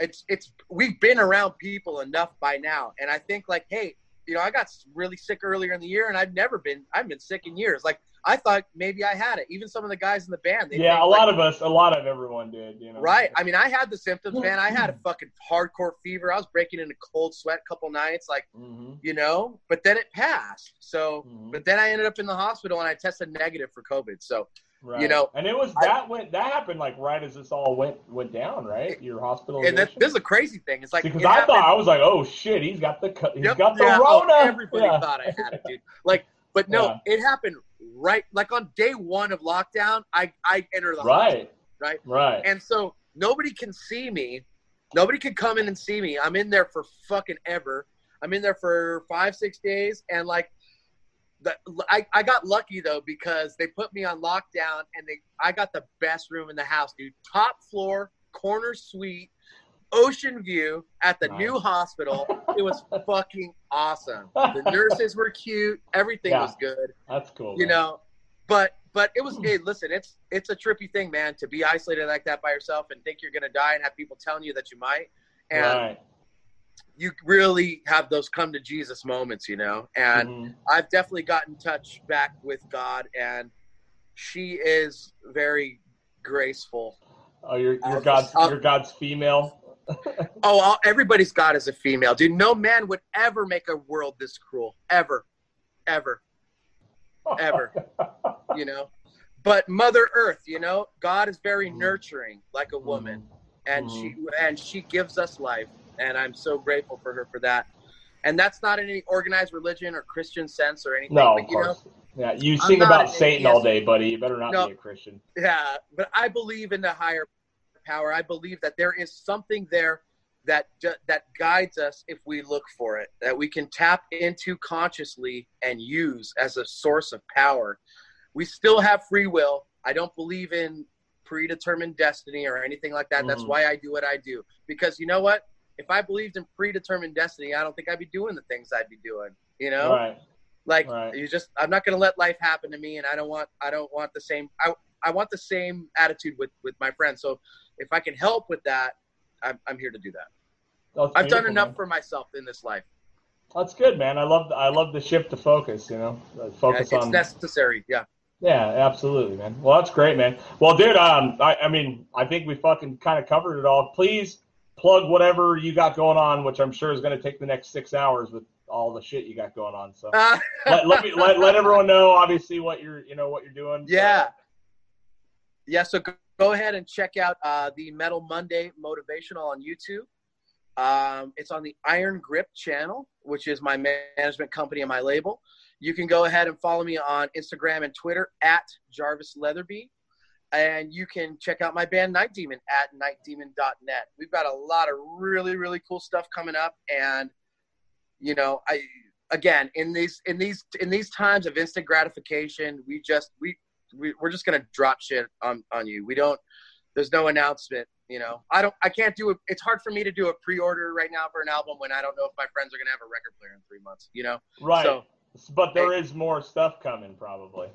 Speaker 4: It's it's we've been around people enough by now, and I think like, hey, you know, I got really sick earlier in the year, and I've never been. I've been sick in years. Like I thought maybe I had it. Even some of the guys in the band. They
Speaker 2: Yeah,
Speaker 4: think,
Speaker 2: a
Speaker 4: like,
Speaker 2: lot of us, a lot of everyone did. You know.
Speaker 4: Right. I mean, I had the symptoms, man. I
Speaker 2: Mm-hmm.
Speaker 4: had a fucking hardcore fever. I was breaking into cold sweat a couple nights, like
Speaker 2: hmm
Speaker 4: you know. But then it passed. So,
Speaker 2: Mhm.
Speaker 4: but then I ended up in the hospital and I tested negative for COVID. So,
Speaker 2: Right.
Speaker 4: You know,
Speaker 2: and it was
Speaker 4: I-
Speaker 2: that went that happened like right as this all went went down, right? Your hospital.
Speaker 4: and that, this is a crazy thing. It's like
Speaker 2: because
Speaker 4: it
Speaker 2: I
Speaker 4: happened-
Speaker 2: thought I was like, oh shit, he's got the he's
Speaker 4: Yep,
Speaker 2: got the
Speaker 4: yeah, oh, everybody
Speaker 2: Yeah.
Speaker 4: thought I had it, dude. Like, but no,
Speaker 2: Yeah.
Speaker 4: it happened right like on day one of lockdown. I I enter the hospital,
Speaker 2: Right.
Speaker 4: right?
Speaker 2: Right.
Speaker 4: and so nobody can see me. Nobody can come in and see me. I'm in there for fucking ever. I'm in there for five, six days, and like the, I, I got lucky though because they put me on lockdown and they I got the best room in the house, dude. Top floor, corner suite, ocean view at the
Speaker 2: Nice.
Speaker 4: new hospital. It was fucking awesome. The nurses were cute. Everything
Speaker 2: Yeah.
Speaker 4: was good.
Speaker 2: That's cool.
Speaker 4: You
Speaker 2: man.
Speaker 4: know, but but it was hmm. hey, listen, it's it's a trippy thing, man, to be isolated like that by yourself and think you're gonna die and have people telling you that you might. And
Speaker 2: right.
Speaker 4: You really have those come to Jesus moments, you know. And
Speaker 2: Mhm.
Speaker 4: I've definitely got in touch back with God, and she is very graceful.
Speaker 2: Oh, you're, you're God's
Speaker 4: I'll-
Speaker 2: you're God's female.
Speaker 4: Oh, all, everybody's God is a female, dude. No man would ever make a world this cruel, ever, ever, ever. you know. But Mother Earth, you know, God is very
Speaker 2: Mhm.
Speaker 4: nurturing, like a woman, and
Speaker 2: Mhm.
Speaker 4: she and she gives us life, and I'm so grateful for her for that. And that's not in any organized religion or Christian sense or anything.
Speaker 2: No,
Speaker 4: but,
Speaker 2: of
Speaker 4: you know,
Speaker 2: course. yeah, you sing about Satan all day, buddy. You better not
Speaker 4: No.
Speaker 2: be a Christian.
Speaker 4: Yeah, but I believe in the higher power. I believe that there is something there that that guides us if we look for it. That we can tap into consciously and use as a source of power. We still have free will. I don't believe in predetermined destiny or anything like that. That's
Speaker 2: Mhm.
Speaker 4: why I do what I do. Because you know what? If I believed in predetermined destiny, I don't think I'd be doing the things I'd be doing. You know?
Speaker 2: Right.
Speaker 4: like
Speaker 2: Right.
Speaker 4: you just i'm not going to let life happen to me and i don't want i don't want the same i, I want the same attitude with with my friends so if i can help with that i'm, I'm here to do that
Speaker 2: That's
Speaker 4: i've done enough
Speaker 2: man.
Speaker 4: for myself in this life
Speaker 2: That's good, man. I love I love the shift to focus. You know, Uh, focus
Speaker 4: it's
Speaker 2: on.
Speaker 4: necessary yeah
Speaker 2: Yeah, absolutely, man. Well, that's great, man. Well, dude, um, I, I mean, I think we fucking kind of covered it all. Please plug whatever you got going on, which I'm sure is going to take the next six hours with all the shit you got going on. So.
Speaker 4: Uh,
Speaker 2: let, let me let, let everyone know, obviously, what you're you know what you're doing.
Speaker 4: yeah. Yeah so go, go ahead and check out uh, the metal monday motivational on youtube. Um, it's on the iron grip channel which is my management company and my label. You can go ahead and follow me on instagram and twitter at jarvis leatherby and you can check out my band night demon at nightdemon.net we've got a lot of really really cool stuff coming up and you know i again in these in these in these times of instant gratification we just we, we we're just gonna drop shit on on you we don't there's no announcement you know i don't i can't do it it's hard for me to do a pre-order right now for an album when i don't know if my friends are gonna have a record player in three months you know
Speaker 2: right.
Speaker 4: so
Speaker 2: but there is more stuff coming, probably.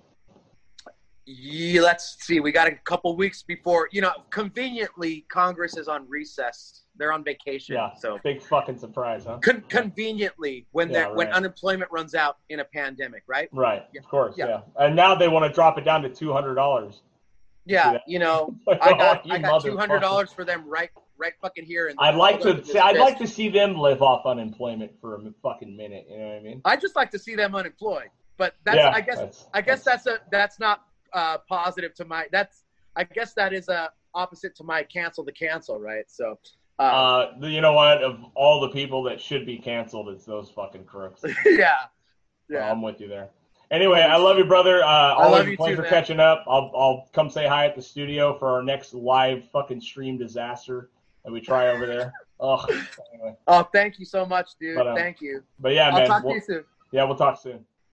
Speaker 4: Yeah, let's see we got a couple weeks before you know conveniently congress is on recess they're on vacation
Speaker 2: Yeah.
Speaker 4: so
Speaker 2: Big fucking surprise, huh?
Speaker 4: con- conveniently when
Speaker 2: Yeah,
Speaker 4: they're when unemployment runs out in a pandemic right
Speaker 2: Right.
Speaker 4: Yeah.
Speaker 2: Of course.
Speaker 4: Yeah.
Speaker 2: Yeah. And now they want to drop it down to two hundred dollars.
Speaker 4: yeah you know
Speaker 2: Like,
Speaker 4: I got
Speaker 2: oh,
Speaker 4: I got two hundred dollars for them right right fucking here. And
Speaker 2: I'd like to see. I'd like to see them live off unemployment for a fucking minute. You know what I mean?
Speaker 4: I just like to see them unemployed, but that's I guess
Speaker 2: that's-
Speaker 4: I guess that's a that's not uh, positive to my that's I guess that is a opposite to my cancel the cancel right. So uh,
Speaker 2: Uh, you know what? Of all the people that should be canceled, it's those fucking crooks.
Speaker 4: Yeah, yeah.
Speaker 2: I'm with you there. Anyway, I love you, brother. Uh, always
Speaker 4: love
Speaker 2: a
Speaker 4: you
Speaker 2: pleasure
Speaker 4: too,
Speaker 2: catching up. I'll I'll come say hi at the studio for our next live fucking stream disaster that we try over there. Ugh. Anyway,
Speaker 4: Oh, thank you so much, dude.
Speaker 2: But, um,
Speaker 4: thank you.
Speaker 2: but yeah,
Speaker 4: I'll
Speaker 2: man.
Speaker 4: talk
Speaker 2: we'll-
Speaker 4: to you soon.
Speaker 2: yeah, we'll talk soon.